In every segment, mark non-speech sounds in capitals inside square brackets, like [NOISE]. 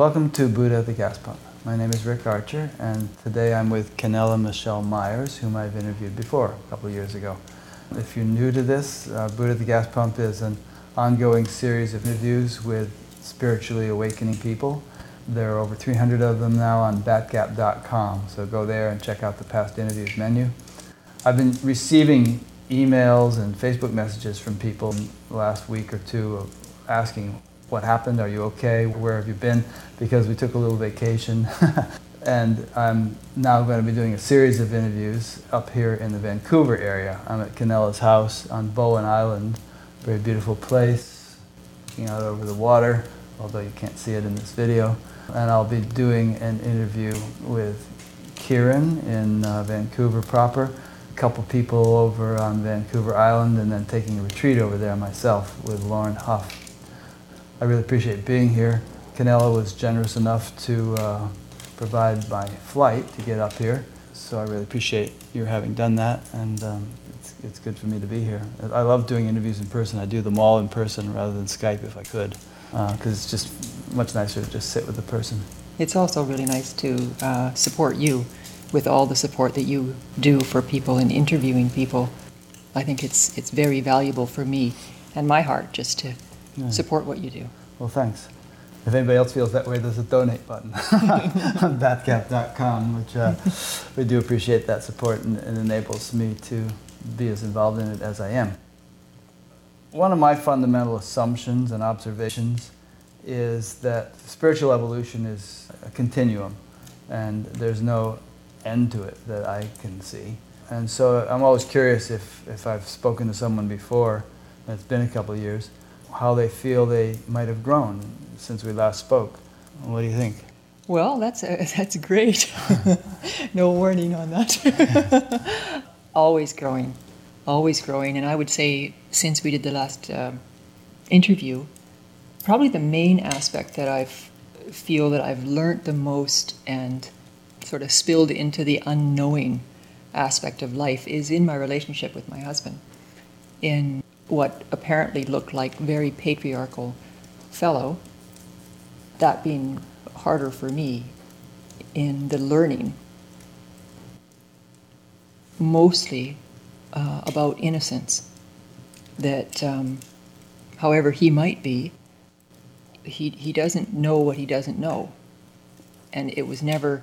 Welcome to Buddha at the Gas Pump. My name is Rick Archer, and today I'm with Canella Michelle Myers, whom I've interviewed before a couple of years ago. If you're new to this, uh, Buddha at the Gas Pump is an ongoing series of interviews with spiritually awakening people. There are over 300 of them now on batgap.com, so go there and check out the past interviews menu. I've been receiving emails and Facebook messages from people last week or two asking what happened, are you okay, where have you been, because we took a little vacation. [LAUGHS] and I'm now going to be doing a series of interviews up here in the Vancouver area. I'm at Canella's house on Bowen Island, very beautiful place, looking out over the water, although you can't see it in this video. And I'll be doing an interview with Kieran in uh, Vancouver proper, a couple people over on Vancouver Island, and then taking a retreat over there myself with Lauren Huff. I really appreciate being here. Canella was generous enough to uh, provide my flight to get up here, so I really appreciate your having done that, and um, it's, it's good for me to be here. I love doing interviews in person. I do them all in person rather than Skype if I could, because uh, it's just much nicer to just sit with the person. It's also really nice to uh, support you with all the support that you do for people in interviewing people. I think it's it's very valuable for me and my heart just to yeah. support what you do. Well, thanks. If anybody else feels that way, there's a donate button [LAUGHS] on batgap.com, which uh, we do appreciate that support and, and enables me to be as involved in it as I am. One of my fundamental assumptions and observations is that spiritual evolution is a continuum and there's no end to it that I can see. And so I'm always curious if, if I've spoken to someone before, and it's been a couple of years, how they feel they might have grown since we last spoke. What do you think? Well, that's [LAUGHS] that's great. [LAUGHS] no warning on that. [LAUGHS] always growing, always growing, and I would say since we did the last uh, interview, probably the main aspect that I feel that I've learned the most and sort of spilled into the unknowing aspect of life is in my relationship with my husband. In what apparently looked like very patriarchal fellow, that being harder for me in the learning, mostly uh, about innocence. That, um, however he might be, he, he doesn't know what he doesn't know. And it was never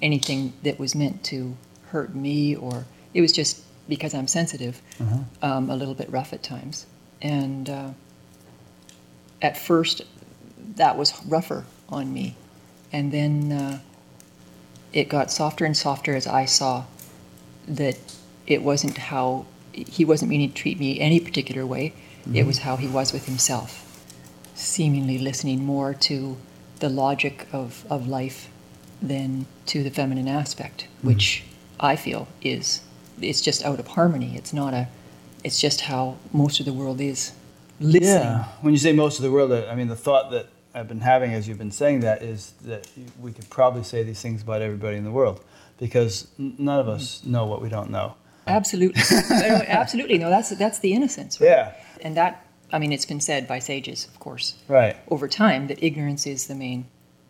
anything that was meant to hurt me, or it was just because I'm sensitive, uh-huh. um, a little bit rough at times. And uh, at first, that was rougher on me. And then uh, it got softer and softer as I saw that it wasn't how he wasn't meaning to treat me any particular way, mm-hmm. it was how he was with himself seemingly listening more to the logic of, of life than to the feminine aspect, mm-hmm. which I feel is it's just out of harmony. It's not a it's just how most of the world is listening. Yeah. When you say most of the world, I mean the thought that I've been having as you've been saying that is that we could probably say these things about everybody in the world because none of us mm-hmm. know what we don't know. Absolutely, [LAUGHS] absolutely. No, that's that's the innocence. Right? Yeah. And that I mean, it's been said by sages, of course, right, over time that ignorance is the main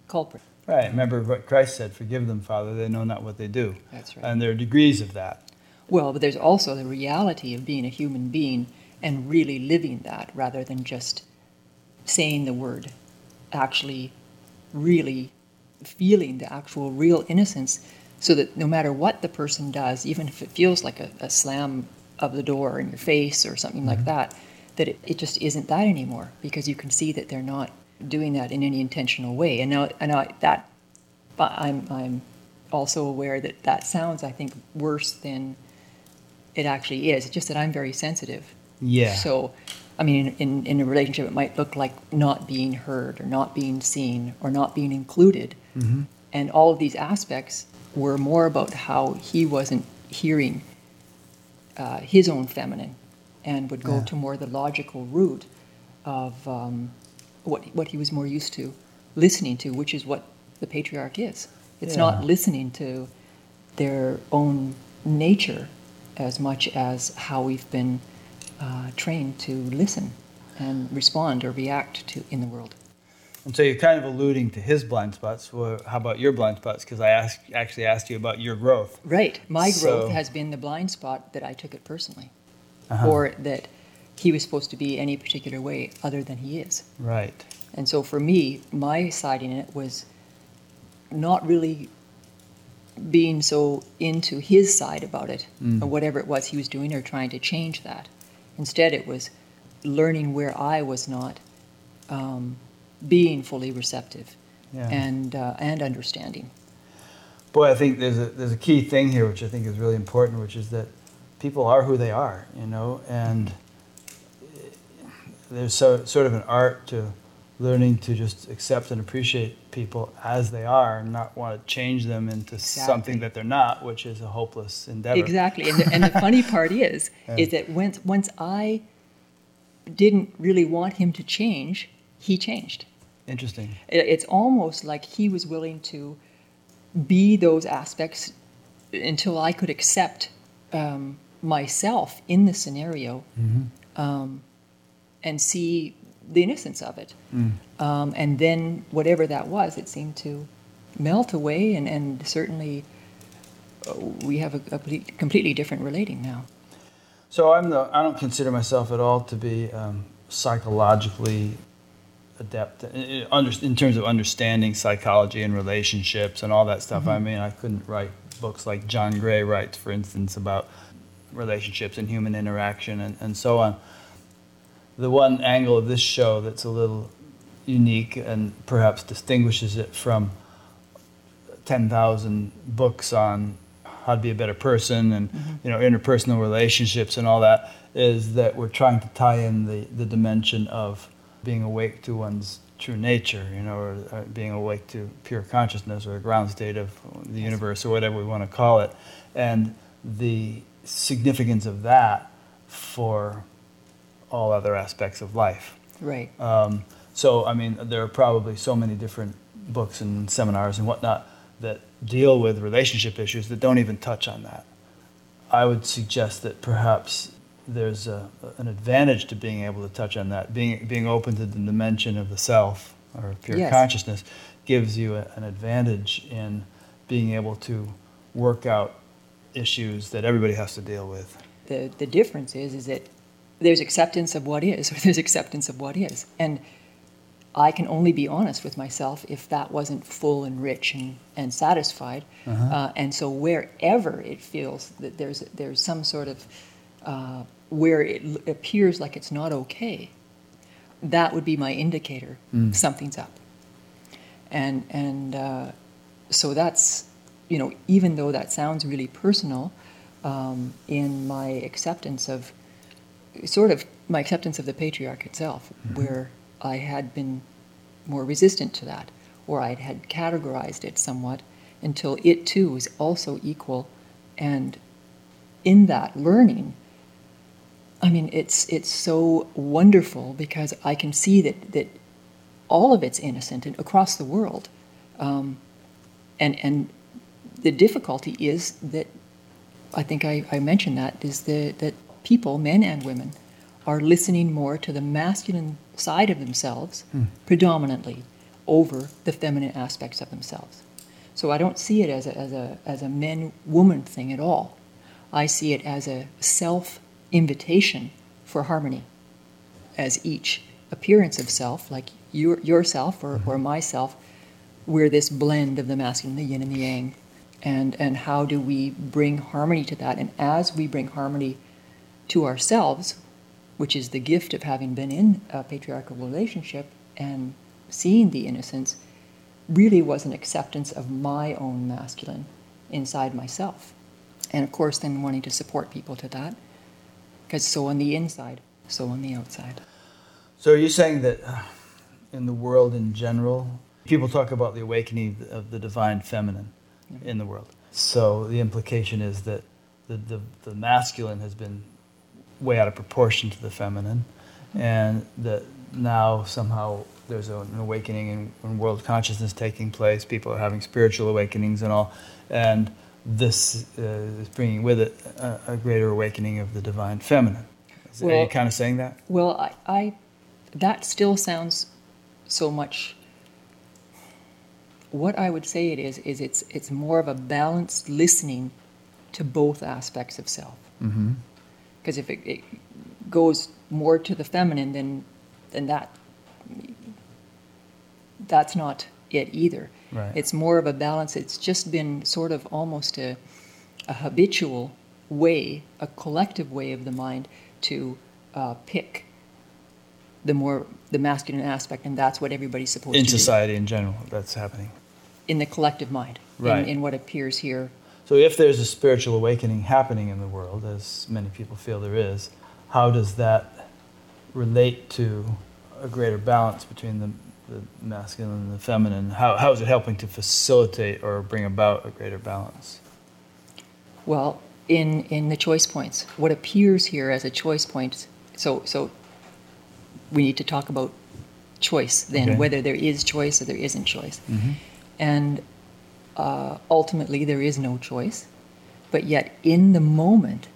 culprit. Right. Remember what Christ said: "Forgive them, Father; they know not what they do." That's right. And there are degrees of that. Well, but there's also the reality of being a human being and really living that, rather than just saying the word, actually, really feeling the actual real innocence, so that no matter what the person does, even if it feels like a, a slam of the door in your face or something mm-hmm. like that that it, it just isn't that anymore because you can see that they're not doing that in any intentional way. And now, and now that, but I'm, I'm also aware that that sounds, I think, worse than it actually is. It's just that I'm very sensitive. Yeah. So, I mean, in, in a relationship, it might look like not being heard or not being seen or not being included. Mm-hmm. And all of these aspects were more about how he wasn't hearing uh, his own feminine and would go yeah. to more the logical route of um, what what he was more used to listening to, which is what the patriarch is. It's yeah. not listening to their own nature as much as how we've been uh, trained to listen and respond or react to in the world. And so you're kind of alluding to his blind spots. Well, how about your blind spots? Because I asked, actually asked you about your growth. Right. My So- growth has been the blind spot that I took it personally, Uh-huh. or that he was supposed to be any particular way other than he is. Right. And so for me, my side in it was not really being so into his side about it, Mm. or whatever it was he was doing, or trying to change that. Instead, it was learning where I was not um, being fully receptive Yeah. and uh, and understanding. Boy, I think there's a there's a key thing here, which I think is really important, which is that people are who they are, you know, and there's so, sort of an art to learning to just accept and appreciate people as they are, and not want to change them into Exactly. something that they're not, which is a hopeless endeavor. Exactly. And the, and the funny [LAUGHS] part is, Yeah. is that once once I didn't really want him to change, he changed. Interesting. It- It's almost like he was willing to be those aspects until I could accept um, myself in the scenario um, and see the innocence of it. Um, and then whatever that was, it seemed to melt away, and, and certainly uh, we have a, a completely different relating now. So I'm the I don't consider myself at all to be um, psychologically adept in, terms of understanding psychology and relationships and all that stuff. I mean, I couldn't write books like John Gray writes, for instance, about relationships and human interaction and, and so on. The one angle of this show that's a little unique and perhaps distinguishes it from 10,000 books on how to be a better person and mm-hmm. you know interpersonal relationships and all that is that we're trying to tie in the, the dimension of being awake to one's true nature you know or, or being awake to pure consciousness or the ground state of the universe or whatever we want to call it. And the significance of that for all other aspects of life Right. um, so, I mean, there are probably so many different books and seminars and whatnot that deal with relationship issues that don't even touch on that. I would suggest that perhaps there's a, an advantage to being able to touch on that. Being, being open to the dimension of the self or pure Yes. consciousness gives you a, an advantage in being able to work out issues that everybody has to deal with. the the difference is is that there's acceptance of what is [LAUGHS] or there's acceptance of what is. And i can only be honest with myself if that wasn't full and rich and, and satisfied. Uh, and so wherever it feels that there's there's some sort of uh, where it l- appears like it's not okay that would be my indicator something's up. And and uh, so that's you know even though that sounds really personal um, in my acceptance of sort of my acceptance of the patriarch itself where i had been more resistant to that or i had categorized it somewhat until it too was also equal. And in that learning i mean it's it's so wonderful because i can see that that all of it's innocent and across the world. Um, and and the difficulty is that I think I, I mentioned that is the, that people, men and women, are listening more to the masculine side of themselves hmm. predominantly over the feminine aspects of themselves. So I don't see it as a, as a, as a men woman thing at all. I see it as a self invitation for harmony, as each appearance of self, like your, yourself or, mm-hmm. or myself, we're this blend of the masculine, the yin, and the yang. And, and how do we bring harmony to that? And as we bring harmony to ourselves, which is the gift of having been in a patriarchal relationship and seeing the innocence, really was an acceptance of my own masculine inside myself. And of course, then wanting to support people to that, because so on the inside, so on the outside. So are you saying that uh, in the world in general, people talk about the awakening of the divine feminine in the world. So the implication is that the, the, the masculine has been way out of proportion to the feminine, and that now somehow there's an awakening in, in world consciousness taking place. People are having spiritual awakenings and all, and this uh, is bringing with it a, a greater awakening of the divine feminine. Is, are you kind of saying that? Well, I, I that still sounds so much what I would say it is is it's it's more of a balanced listening to both aspects of self. Mm-hmm. Because if it, it goes more to the feminine, then then that that's not it either. Right. It's more of a balance. It's just been sort of almost a, a habitual way, a collective way of the mind to uh, pick the more the masculine aspect, and that's what everybody's supposed In to do society in general, that's happening. in the collective mind, Right. in, in what appears here. So, if there's a spiritual awakening happening in the world, as many people feel there is, how does that relate to a greater balance between the, the masculine and the feminine? How, how is it helping to facilitate or bring about a greater balance? Well, in in the choice points, what appears here as a choice point. So so we need to talk about choice then, Okay. whether there is choice or there isn't choice, Mm-hmm. and uh, ultimately there is no choice. But yet, in the moment,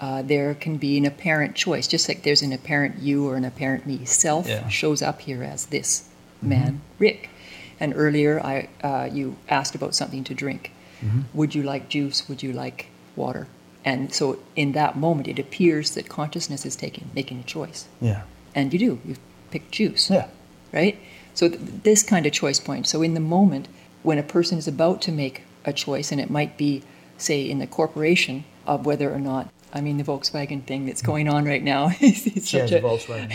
uh, there can be an apparent choice, just like there's an apparent you or an apparent me. Self Yeah. shows up here as this man, Rick. And earlier, I uh, you asked about something to drink. Mm-hmm. Would you like juice? Would you like water? And so, in that moment, it appears that consciousness is taking making a choice, Yeah. and you do. You pick juice Yeah. right? So th- this kind of choice point. So in the moment when a person is about to make a choice, and it might be, say, in the corporation of whether or not. I mean, the Volkswagen thing that's going on right now [LAUGHS] is is such a a Volkswagen,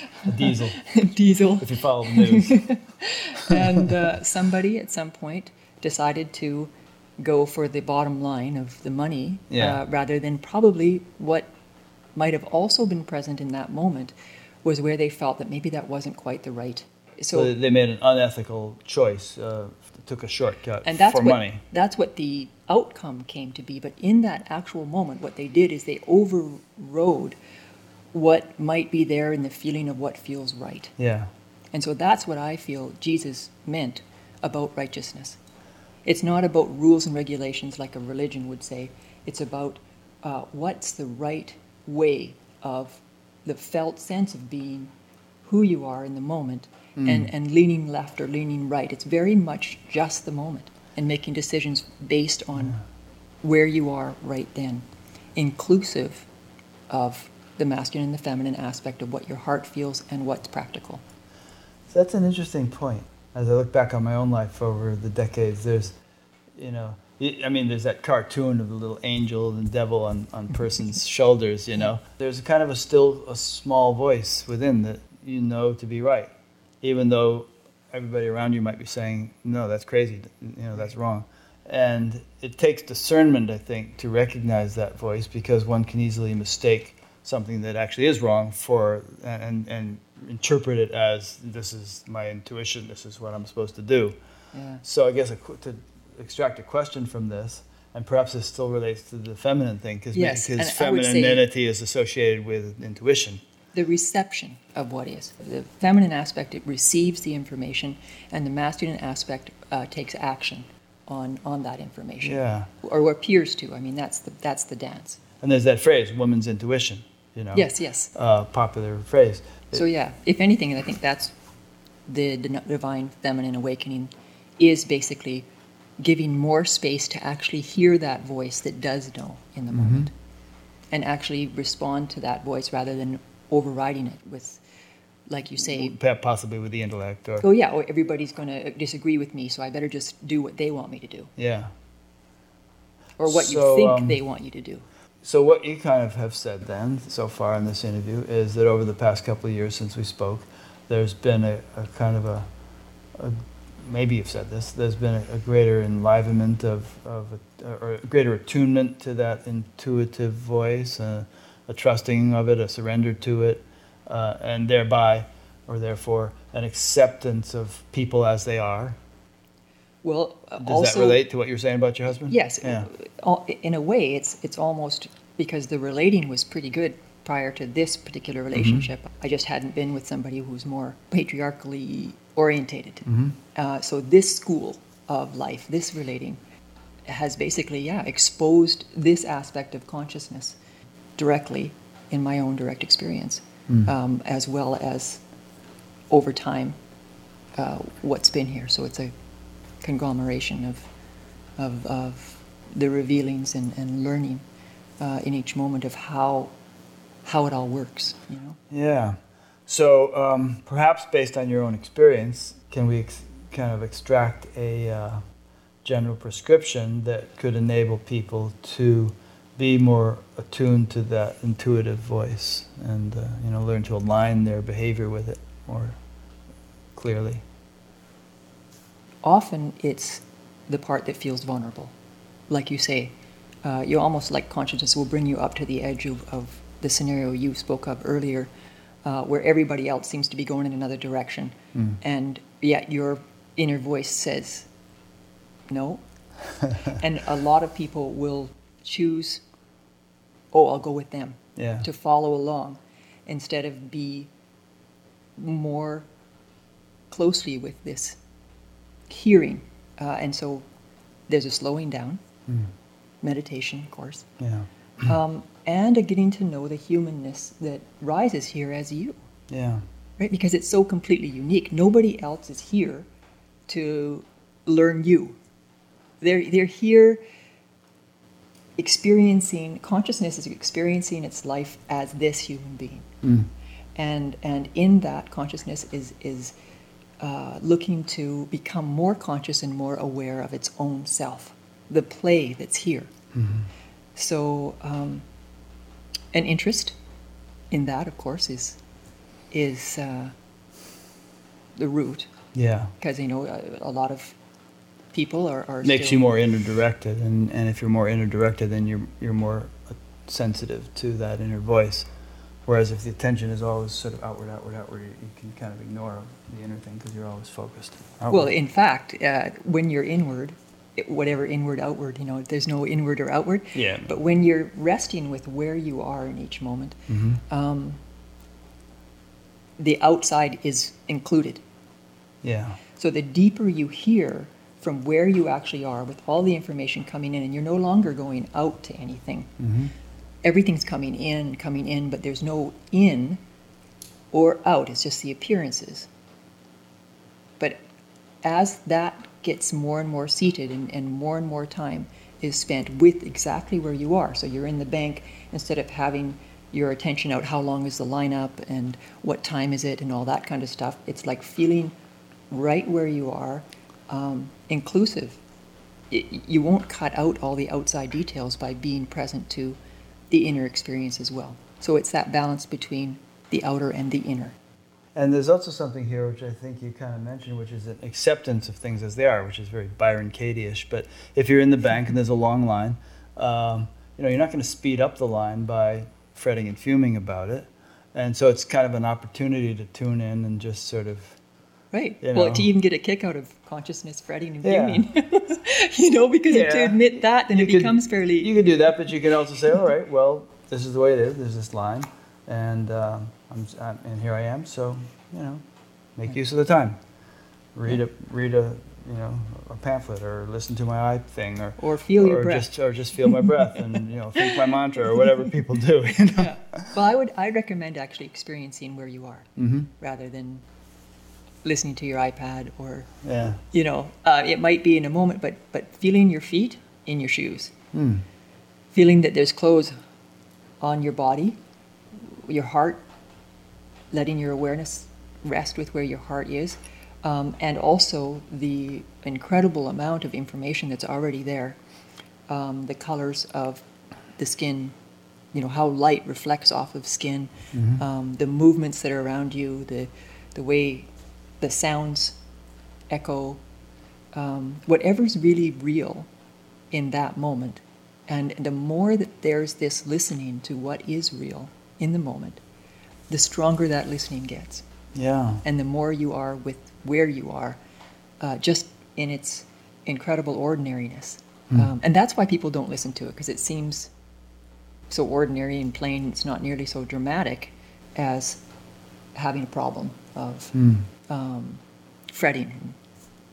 [LAUGHS] a diesel, diesel. if you follow the news. [LAUGHS] and uh, somebody at some point decided to go for the bottom line of the money Yeah. uh, rather than probably what might have also been present in that moment was where they felt that maybe that wasn't quite the right. So So, they made an unethical choice, uh, took a shortcut and that's for what money. that's what the outcome came to be. But in that actual moment, what they did is they overrode what might be there in the feeling of what feels right. Yeah. And so that's what I feel Jesus meant about righteousness. It's not about rules and regulations like a religion would say. It's about uh, what's the right way of the felt sense of being who you are in the moment and, mm. and leaning left or leaning right. It's very much just the moment and making decisions based on where you are right then, inclusive of the masculine and the feminine aspect of what your heart feels and what's practical. So that's an interesting point. As I look back on my own life over the decades, there's, you know, I mean, there's that cartoon of the little angel and devil on, on [LAUGHS] person's shoulders, you know. There's kind of a still a small voice within that you know to be right, even though everybody around you might be saying, no, that's crazy, you know, that's wrong. And it takes discernment, I think, to recognize that voice because one can easily mistake something that actually is wrong for and and interpret it as this is my intuition, this is what I'm supposed to do. Yeah. So I guess a, to extract a question from this, and perhaps this still relates to the feminine thing, because Yes, I would say- femininity is associated with intuition. The reception of what is. The feminine aspect, it receives the information, and the masculine aspect uh, takes action on, on that information. Yeah. Or appears to. I mean, that's the, that's the dance. And there's that phrase, woman's intuition, you know. Yes, yes. Uh, popular phrase. So, yeah, if anything, I think that's the divine feminine awakening is basically giving more space to actually hear that voice that does know in the moment and actually respond to that voice rather than overriding it with, like you say, Possibly with the intellect, or oh yeah, everybody's going to disagree with me, so I better just do what they want me to do, yeah. or what So, you think um, they want you to do. So what you kind of have said then so far in this interview is that over the past couple of years since we spoke, there's been a, a kind of a, a maybe you've said this. There's been a, a greater enlivenment of, of a, or a greater attunement to that intuitive voice, uh, a trusting of it, a surrender to it, uh, and thereby, or therefore, an acceptance of people as they are. Well, uh, Does also that relate to what you're saying about your husband? yes, Yeah. in a way, it's it's almost because the relating was pretty good prior to this particular Mm-hmm. relationship. I just hadn't been with somebody who's more patriarchally orientated. Mm-hmm. Uh, so this school of life, this relating, has basically yeah exposed this aspect of consciousness directly in my own direct experience, Mm. um, as well as over time uh, what's been here. So it's a conglomeration of, of, of the revealings and, and learning uh, in each moment of how, how it all works, you know? Yeah. So um, perhaps based on your own experience, can we ex- kind of extract a uh, general prescription that could enable people to be more attuned to that intuitive voice and uh, you know learn to align their behavior with it more clearly? Often it's the part that feels vulnerable. Like you say, uh, you almost like consciousness will bring you up to the edge of, of the scenario you spoke of earlier, uh, where everybody else seems to be going in another direction. Mm. And yet your inner voice says, no. [LAUGHS] and a lot of people will choose, oh, I'll go with them Yeah. to follow along instead of be more closely with this hearing. Uh, and so there's a slowing down, Mm. meditation, of course, Yeah. um, and a getting to know the humanness that rises here as you, Yeah. right? Because it's so completely unique. Nobody else is here to learn you. They're, they're here experiencing, consciousness is experiencing its life as this human being. Mm. And, and in that, consciousness is, is uh, looking to become more conscious and more aware of its own self, the play that's here. Mhm. So, um, an interest in that, of course, is is uh, the root Yeah. because you know a, a lot of people are, are Makes still- you more inner directed, and, and if you're more inner directed, then you're you're more sensitive to that inner voice. Whereas if the attention is always sort of outward, outward, outward, you, you can kind of ignore the inner thing because you're always focused. Well, in fact, uh, when you're inward, whatever inward, outward, you know, there's no inward or outward. Yeah. But when you're resting with where you are in each moment, Mhm. um, the outside is included. yeah, So the deeper you hear from where you actually are, with all the information coming in, and you're no longer going out to anything. hmm Everything's coming in, coming in, but there's no in or out. It's just the appearances. But as that gets more and more seated and, and more and more time is spent with exactly where you are, so you're in the bank instead of having your attention out how long is the lineup and what time is it and all that kind of stuff, it's like feeling right where you are, um, inclusive. You won't cut out all the outside details by being present to the inner experience as well. So it's that balance between the outer and the inner. And there's also something here which I think you kind of mentioned, which is an acceptance of things as they are, which is very Byron Katie-ish. But if you're in the bank and there's a long line, um, you know, you're not going to speed up the line by fretting and fuming about it. And so it's kind of an opportunity to tune in and just sort of, Right. You Well, to even get a kick out of consciousness fretting and Yeah. fuming, [LAUGHS] you know, because to Yeah. admit that, then You it could- becomes fairly. you can do that, but you can also say, all right, well, this is the way it is. There's this line, and um, I'm, I'm, and here I am. So, you know, make use of the time. Read a read a you know a pamphlet or listen to my eye thing or Or feel your or breath. just or just feel my breath and you know think my mantra or whatever [LAUGHS] people do. You know? yeah. Well, I would. I recommend actually experiencing where you are hmm rather than listening to your iPad or Yeah. you know, uh, it might be in a moment, but but feeling your feet in your shoes, Mm. feeling that there's clothes on your body, your heart, letting your awareness rest with where your heart is, um, and also the incredible amount of information that's already there, um, the colors of the skin, you know how light reflects off of skin, Mhm. um, the movements that are around you, the the way the sounds echo, um, whatever's really real in that moment. And the more that there's this listening to what is real in the moment, the stronger that listening gets. Yeah. And the more you are with where you are, uh, just in its incredible ordinariness. Mm. Um, and that's why people don't listen to it, because it seems so ordinary and plain, it's not nearly so dramatic as having a problem of Mm. Um, fretting.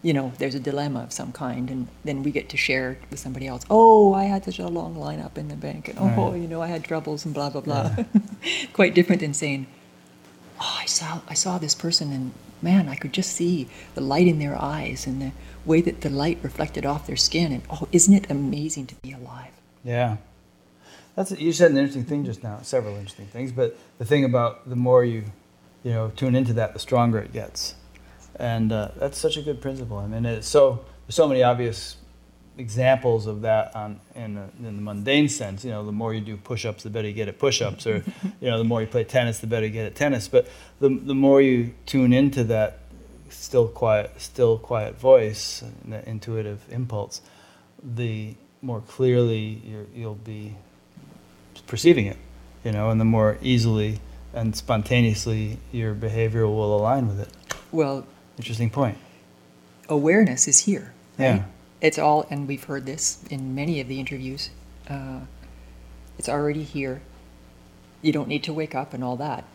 You know, there's a dilemma of some kind, and then we get to share with somebody else. Oh, I had such a long lineup in the bank, and oh, Right. you know, I had troubles and blah blah blah. [LAUGHS] Quite different than saying, "Oh, I saw I saw this person, and man, I could just see the light in their eyes and the way that the light reflected off their skin. And oh, isn't it amazing to be alive? Yeah. That's you said an interesting thing just now, several interesting things, but the thing about the more you, you know, tune into that, the stronger it gets, and uh, that's such a good principle. I mean, it's so there's so many obvious examples of that on, in, a, in the mundane sense. You know, the more you do push-ups, the better you get at push-ups, or [LAUGHS] you know, the more you play tennis, the better you get at tennis. But the the more you tune into that still quiet, still quiet voice, that intuitive impulse, the more clearly you will be perceiving it, you know, and the more easily and spontaneously your behavior will align with it. Well, interesting point. Awareness is here. Right? Yeah. It's all, and we've heard this in many of the interviews. Uh, it's already here. You don't need to wake up and all that,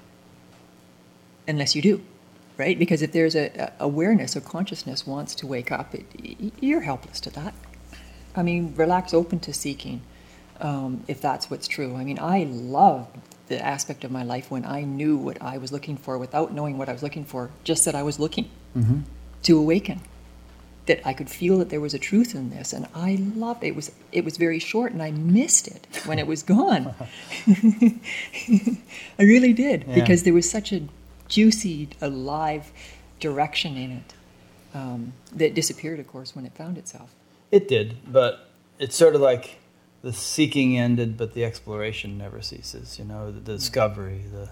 unless you do, right? Because if there's a, a awareness or consciousness wants to wake up, it, you're helpless to that. I mean, relax, open to seeking, um, if that's what's true. I mean, I love the aspect of my life when I knew what I was looking for without knowing what I was looking for, just that I was looking mm-hmm. to awaken. That I could feel that there was a truth in this, and I loved it. It was it was very short, and I missed it when it was gone. [LAUGHS] I really did yeah. because there was such a juicy, alive direction in it um, that disappeared, of course, when it found itself. It did, but it's sort of like the seeking ended, but the exploration never ceases. You know, the, the discovery, the,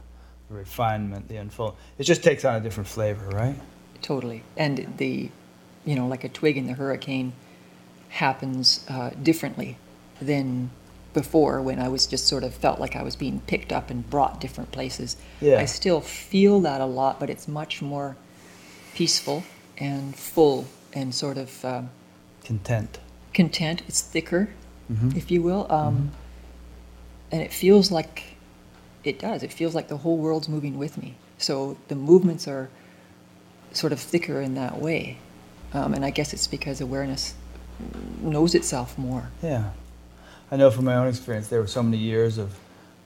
the refinement, the unfold. It just takes on a different flavor, right? Totally. And the, you know, like a twig in the hurricane happens uh, differently than before when I was just sort of felt like I was being picked up and brought different places. Yeah. I still feel that a lot, but it's much more peaceful and full and sort of. Uh, content. Content. It's thicker, mm-hmm. if you will, um, mm-hmm. and it feels like it does. It feels like the whole world's moving with me. So the movements are sort of thicker in that way, um, and I guess it's because awareness knows itself more. Yeah, I know from my own experience. There were so many years of.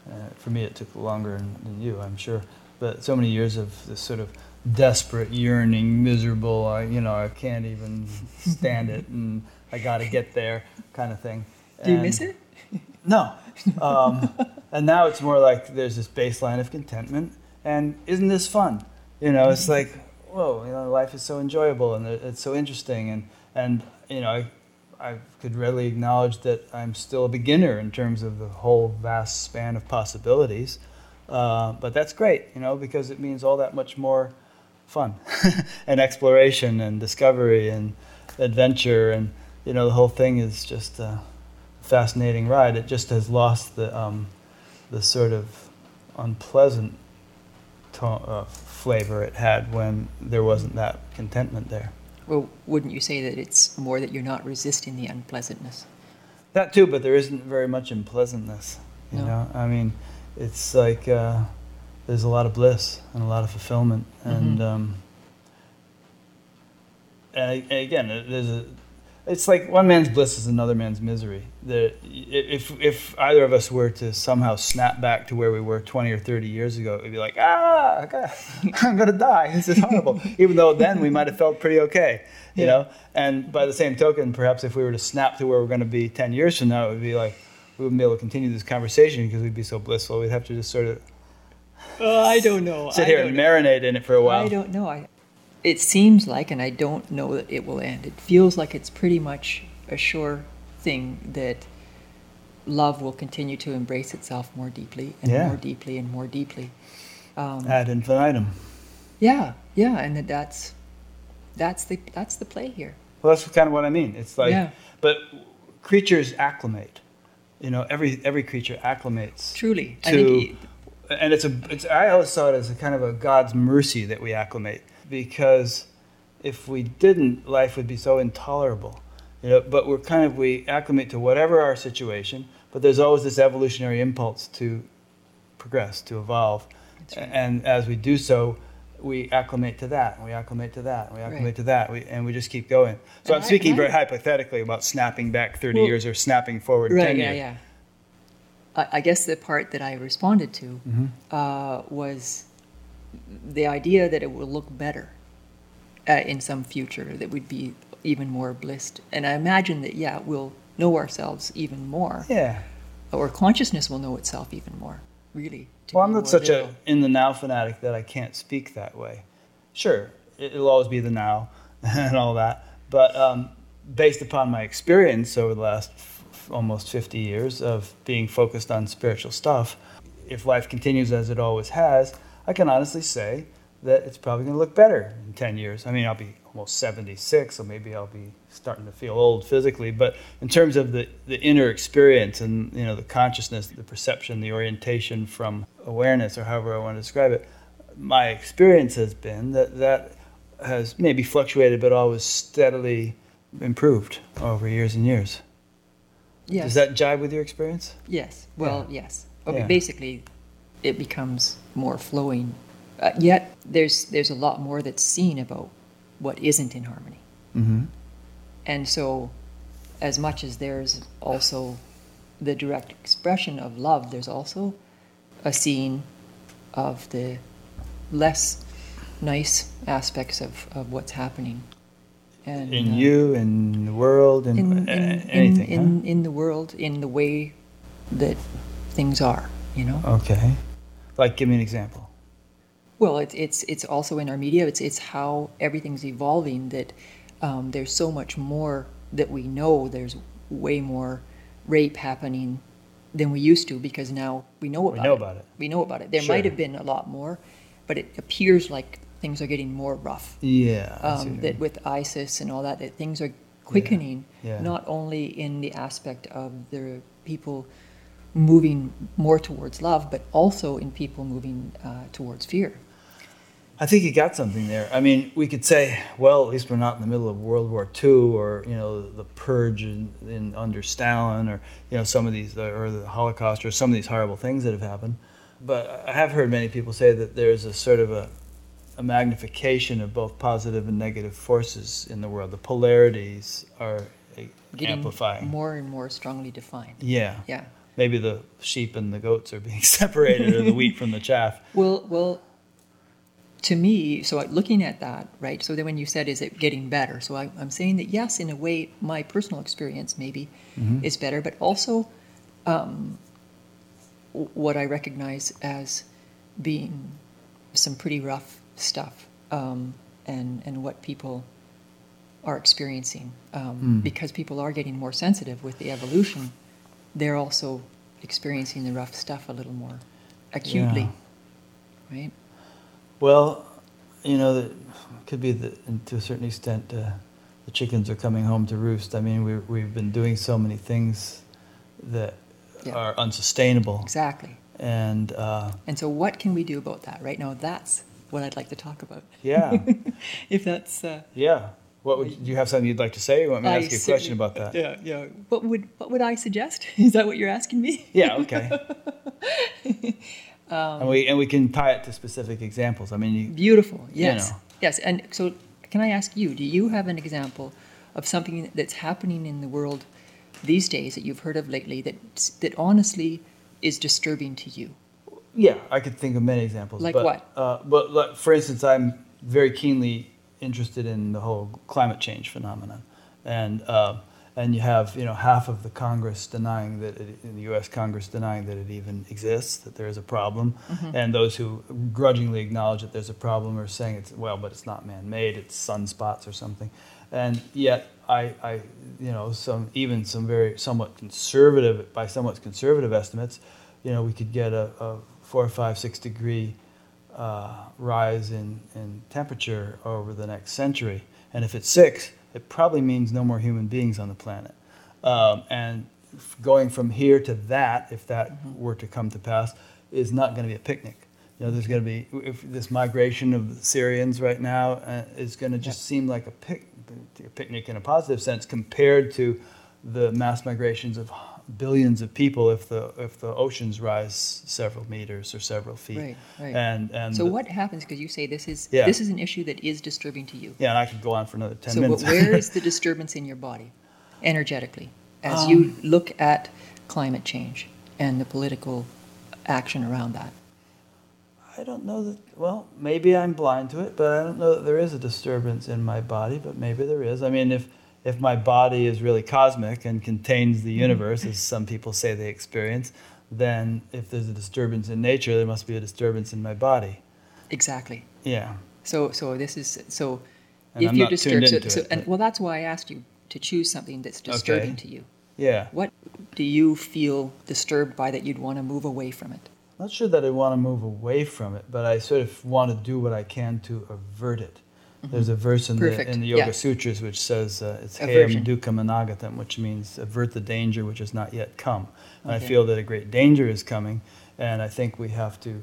Uh, for me, it took longer than, than you, I'm sure, but so many years of this sort of desperate, yearning, miserable. I, you know, I can't even stand it, and I got to get there, kind of thing. Do you miss it? [LAUGHS] No. Um, and now it's more like there's this baseline of contentment, and isn't this fun? You know, it's like, whoa, you know, life is so enjoyable and it's so interesting, and and you know, I, I could readily acknowledge that I'm still a beginner in terms of the whole vast span of possibilities. Uh, but that's great, you know, because it means all that much more fun [LAUGHS] and exploration and discovery and adventure and you know the whole thing is just a fascinating ride. It just has lost the um, the sort of unpleasant uh, flavor it had when there wasn't that contentment there. Well, wouldn't you say that it's more that you're not resisting the unpleasantness? That too, but there isn't very much unpleasantness. You no. know, I mean, it's like. Uh, there's a lot of bliss and a lot of fulfillment, and Mhm. um, and again, there's a. It's like one man's bliss is another man's misery. The, if if either of us were to somehow snap back to where we were 20 or 30 years ago, it'd be like, ah, God, [LAUGHS] I'm gonna die. This is horrible. [LAUGHS] Even though then we might have felt pretty okay, you Yeah. know. And by the same token, perhaps if we were to snap to where we're going to be 10 years from now, it would be like we wouldn't be able to continue this conversation because we'd be so blissful. We'd have to just sort of Uh, I don't know. sit here and know. marinate in it for a while. I don't know. I, it seems like, and I don't know that it will end. It feels like it's pretty much a sure thing that love will continue to embrace itself more deeply and Yeah. more deeply and more deeply. Um, Ad infinitum. yeah, yeah, and that that's that's the that's the play here. Well, that's kind of what I mean. It's like, Yeah. but creatures acclimate. You know, every every creature acclimates Truly, I to, think and it's a. It's, I always saw it as a kind of a God's mercy that we acclimate because if we didn't, life would be so intolerable. You know, but we're kind of we acclimate to whatever our situation, but there's always this evolutionary impulse to progress, to evolve, right. and as we do so, we acclimate to that, and we acclimate to that, and we acclimate Right. to that, we, and we just keep going. So And I'm I- speaking I- very hypothetically about snapping back 30 Well- years or snapping forward right, 10 yeah, years. yeah. I, I guess the part that I responded to Mhm. uh, was the idea that it will look better uh, in some future that we'd be even more blissed. And I imagine that, yeah, we'll know ourselves even more, Yeah. or consciousness will know itself even more, really. Well, I'm not such a in the now fanatic that I can't speak that way. Sure, it- it'll always be the now [LAUGHS] and all that, but um, based upon my experience over the last f- almost 50 years of being focused on spiritual stuff, if life continues as it always has, I can honestly say that it's probably going to look better in 10 years. I mean, I'll be almost 76, so maybe I'll be starting to feel old physically, but in terms of the, the inner experience and you know the consciousness, the perception, the orientation from awareness, or however I want to describe it, my experience has been that that has maybe fluctuated, but always steadily improved over years and years. Yes. Does that jive with your experience? Yes. Well, yes. Okay. Yeah. Basically, it becomes more flowing. Uh, yet there's there's a lot more that's seen about what isn't in harmony, Mm-hmm. and so as much as there's also the direct expression of love, there's also a scene of the less nice aspects of, of what's happening. And In uh, you, in the world, in, in, in, anything. in, in, in the world, in the way that things are, you know? Okay. Like, give me an example. Well, it's it's it's also in our media. It's it's how everything's evolving. That um, there's so much more that we know. There's way more rape happening than we used to because now we know about, We know it. about it. We know about it. There Sure. might have been a lot more, but it appears like things are getting more rough. Yeah. I see what Um, that with ISIS and all that, that things are quickening. Yeah. Not only in the aspect of the people moving more towards love, but also in people moving uh, towards fear. I think you got something there. I mean, we could say, well, at least we're not in the middle of World War II or you know the purge in, in under Stalin or you know some of these or the Holocaust or some of these horrible things that have happened. But I have heard many people say that there's a sort of a, a magnification of both positive and negative forces in the world. The polarities are eh, Getting amplifying. more and more strongly defined. Yeah. Yeah. Maybe the sheep and the goats are being [LAUGHS] separated, or the wheat from the [LAUGHS] chaff. Well, well, to me, so looking at that, right? So then when you said, is it getting better? So I, I'm saying that yes, in a way, my personal experience maybe Mm-hmm. is better, but also um, what I recognize as being some pretty rough stuff um, and, and what people are experiencing. Um, Mm. Because people are getting more sensitive with the evolution, they're also experiencing the rough stuff a little more acutely, right? Well, you know, it could be that to a certain extent, uh, the chickens are coming home to roost. I mean, we, we've been doing so many things that Yeah. are unsustainable. Exactly. And uh, And so, what can we do about that? Right now, that's what I'd like to talk about. yeah, [LAUGHS] if that's. Uh, yeah. What would do you have something you'd like to say? Or you want me to I ask you a question about that? Yeah, yeah. What would what would I suggest? [LAUGHS] Is that what you're asking me? Yeah, okay. [LAUGHS] Um, and we and we can tie it to specific examples. I mean, you, Beautiful. Yes. know. Yes. And so, can I ask you? Do you have an example of something that's happening in the world these days that you've heard of lately that that honestly is disturbing to you? Yeah, I could think of many examples. Like but, what? Uh, but like, for instance, I'm very keenly interested in the whole climate change phenomenon, and uh, and you have you know half of the Congress denying that it, in the U.S. Congress denying that it even exists, that there is a problem, Mm-hmm. and those who grudgingly acknowledge that there's a problem are saying it's well, but it's not man-made, it's sunspots or something, and yet I, I you know some even some very somewhat conservative by somewhat conservative estimates you know, we could get a, a four, five, six degree uh, rise in, in temperature over the next century. And if it's six, it probably means no more human beings on the planet. Um, and going from here to that, if that were to come to pass, is not going to be a picnic. You know, there's going to be if this migration of Syrians right now uh, is going to just seem like a, pic, a picnic in a positive sense compared to the mass migrations of billions of people if the if the oceans rise several meters or several feet. Right, right. And and So what happens? Because you say this is Yeah. this is an issue that is disturbing to you. Yeah, and I could go on for another ten so minutes. but where is [LAUGHS] the disturbance in your body, energetically, as Um, you look at climate change and the political action around that? I don't know that. Well, maybe I'm blind to it, but I don't know that there is a disturbance in my body. But maybe there is. I mean, if if my body is really cosmic and contains the universe, as some people say they experience, then if there's a disturbance in nature, there must be a disturbance in my body. Exactly. Yeah. So so this is so And if I'm you're disturbed, so, so- it, and well, that's why I asked you to choose something that's disturbing Okay. to you. Yeah. What do you feel disturbed by that you'd want to move away from it? Not sure that I want to move away from it, but I sort of want to do what I can to avert it. There's a verse in the, in the Yoga Yeah. Sutras which says uh, it's Aversion. Heyam Duhkham Anagatam, which means avert the danger which has not yet come. And Okay. I feel that a great danger is coming, and I think we have to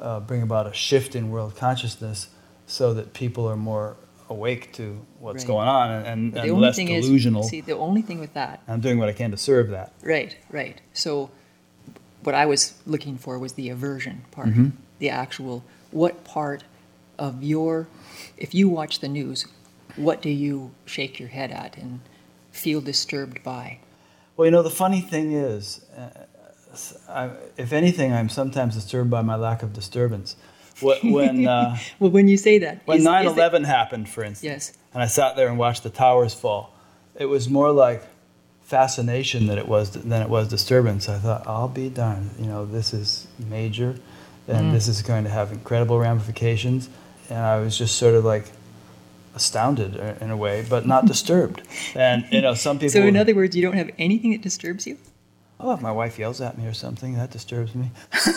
uh, bring about a shift in world consciousness so that people are more awake to what's Right. going on and, and, But and the only less thing delusional. is, see, the only thing with that, I'm doing what I can to serve that. right, right. So, what I was looking for was the aversion part, Mhm. the actual what part of your, if you watch the news, what do you shake your head at and feel disturbed by? Well, you know, the funny thing is, uh, I, if anything, I'm sometimes disturbed by my lack of disturbance. [LAUGHS] When, uh, Well, when you say that, when is- 9 is it- 11 happened, for instance, Yes. and I sat there and watched the towers fall, it was more like fascination than it was than it was disturbance. I thought, I'll be darned, you know, this is major, and Mm. this is going to have incredible ramifications, and I was just sort of like astounded uh, in a way, but not disturbed. [LAUGHS] And you know, some people. So, in other words, you don't have anything that disturbs you? Oh, if my wife yells at me or something, that disturbs me. [LAUGHS]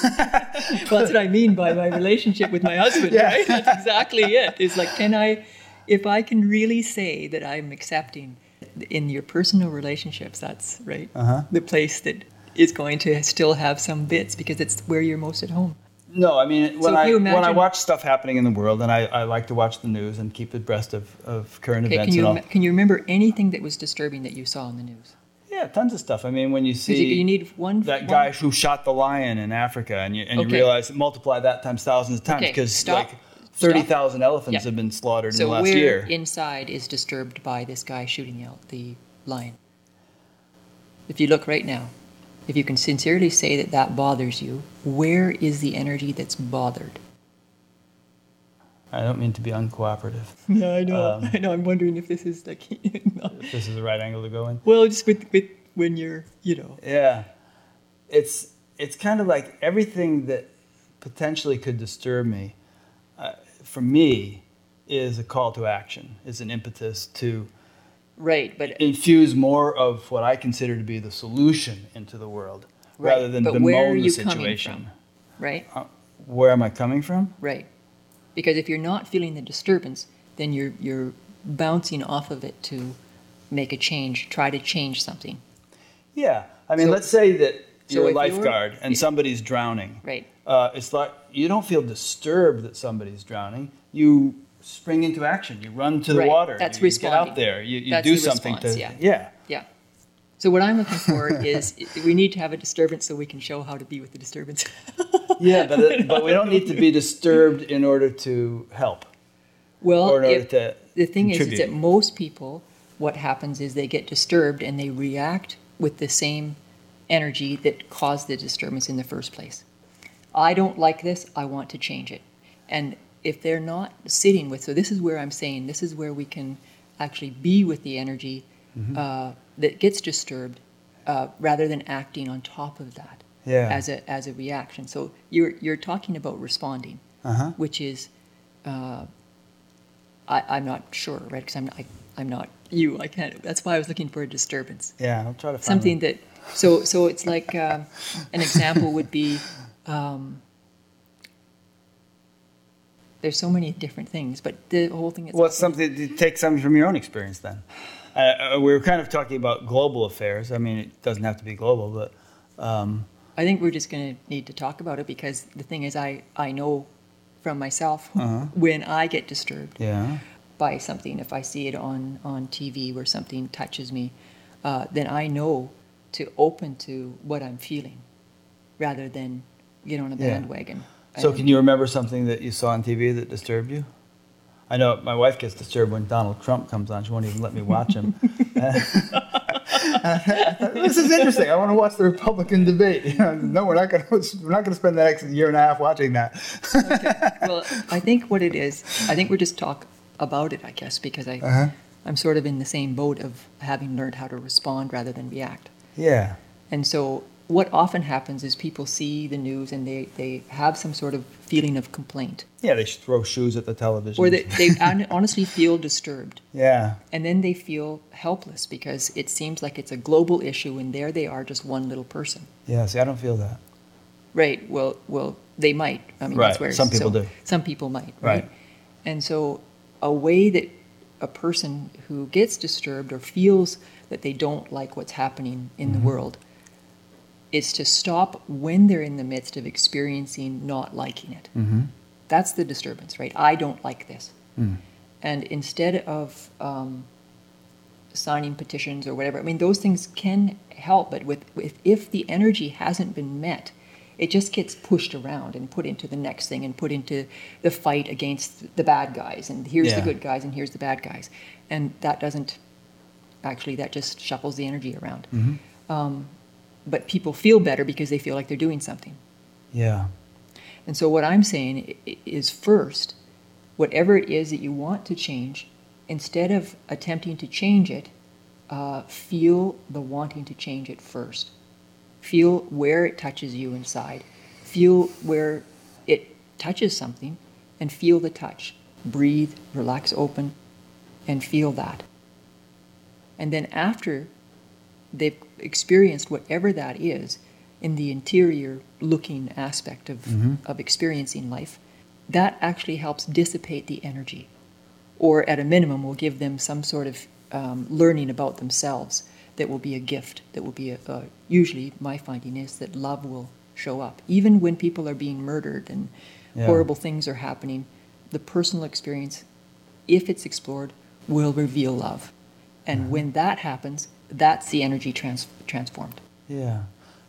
Well, that's what I mean by my relationship with my husband, [LAUGHS] Yeah. right? That's exactly it. It's like, can I, if I can really say that I'm accepting in your personal relationships, that's right, Uh-huh. the place that is going to still have some bits because it's where you're most at home. No, I mean when if I you when I watch stuff happening in the world, and I, I like to watch the news and keep abreast of, of current Okay, events can you and all. can you remember anything that was disturbing that you saw in the news? Yeah, tons of stuff. I mean, when you see you, you need one. that one- guy who shot the lion in Africa, and you and you realize multiply that times thousands of times because stop. like thirty thousand elephants Yeah. have been slaughtered So in the last year. inside is disturbed by this guy shooting out the lion? If you look right now, if you can sincerely say that that bothers you, where is the energy that's bothered? I don't mean to be uncooperative. [LAUGHS] Yeah, I know. Um, I know. I'm wondering if this is like, [LAUGHS] If this is the right angle to go in. well, just with, with when you're, you know, Yeah, it's it's kind of like everything that potentially could disturb me, uh, for me, is a call to action. Is an impetus to right, but infuse more of what I consider to be the solution into the world, Right, rather than but where are bemoan the you coming situation. from? right, Uh, where am I coming from? right, because if you're not feeling the disturbance, then you're you're bouncing off of it to make a change, try to change something. Yeah, I mean, So- let's say that you're a if you're- lifeguard and somebody's drowning. Right. Uh, it's like you don't feel disturbed that somebody's drowning. You spring into action. You run to the Right, water. that's you get out there. You, you do something response, to yeah. yeah. Yeah. So what I'm looking for [LAUGHS] is we need to have a disturbance so we can show how to be with the disturbance. [LAUGHS] Yeah, but, it, but we don't need to be disturbed in order to help well, or in order if- to the thing is, is that most people, what happens is they get disturbed and they react with the same energy that caused the disturbance in the first place. I don't like this. I want to change it. And if they're not sitting with, so this is where I'm saying this is where we can actually be with the energy Mm-hmm. uh, that gets disturbed, uh, rather than acting on top of that Yeah. as a as a reaction. So you're you're talking about responding Uh-huh. which is, uh, I, I'm not sure, right? Because I'm I, I'm not you. I can't. That's why I was looking for a disturbance, Yeah, I'll try to find something one. that. So so it's like um, an example would be. Um, there's so many different things, but the whole thing is. Well, it's something to take something from your own experience then. [SIGHS] Uh, uh, we were kind of talking about global affairs. I mean, it doesn't have to be global, but um, I think we're just going to need to talk about it because the thing is, I I know from myself Uh-huh. when I get disturbed. yeah. by something, if I see it on, on TV where something touches me, uh, then I know to open to what I'm feeling rather than get on a Yeah. So, can you remember something that you saw on TV that disturbed you? I know my wife gets disturbed when Donald Trump comes on. She won't even let me watch him. [LAUGHS] this is interesting. I want to watch the Republican debate. [LAUGHS] no, we're not going to. We're not going to spend the next year and a half watching that. okay. Well, I think what it is, I think we're just talk about it. I guess because I, uh-huh. I'm sort of in the same boat of having learned how to respond rather than react. Yeah. And so what often happens is people see the news and they, they have some sort of feeling of complaint. Yeah, they throw shoes at the television. Or they, [LAUGHS] they honestly feel disturbed. Yeah. And then they feel helpless because it seems like it's a global issue and there they are, just one little person. Yeah, see, I don't feel that. Right. Well, well, they might. I mean, right. that's where some people so, do. Some people might. Right. right. And so, a way that a person who gets disturbed or feels that they don't like what's happening in mm-hmm. the world is to stop when they're in the midst of experiencing not liking it. Mm-hmm. That's the disturbance, right? I don't like this. Mm. And instead of um, signing petitions or whatever, I mean, those things can help, but with, with if the energy hasn't been met, it just gets pushed around and put into the next thing and put into the fight against the bad guys and here's yeah. the good guys and here's the bad guys and that doesn't actually that just shuffles the energy around mm-hmm. um, but people feel better because they feel like they're doing something. Yeah. And so what I'm saying is first, whatever it is that you want to change, instead of attempting to change it, uh, feel the wanting to change it first. Feel where it touches you inside. Feel where it touches something and feel the touch. Breathe, relax open, and feel that. And then after they've experienced whatever that is in the interior looking aspect of, mm-hmm. of experiencing life, that actually helps dissipate the energy. Or at a minimum, will give them some sort of um, learning about themselves that will be a gift, that will be a, a, usually my finding is that love will show up. Even when people are being murdered and yeah. horrible things are happening, the personal experience, if it's explored, will reveal love. And mm-hmm. when that happens, that's the energy trans- transformed. Yeah,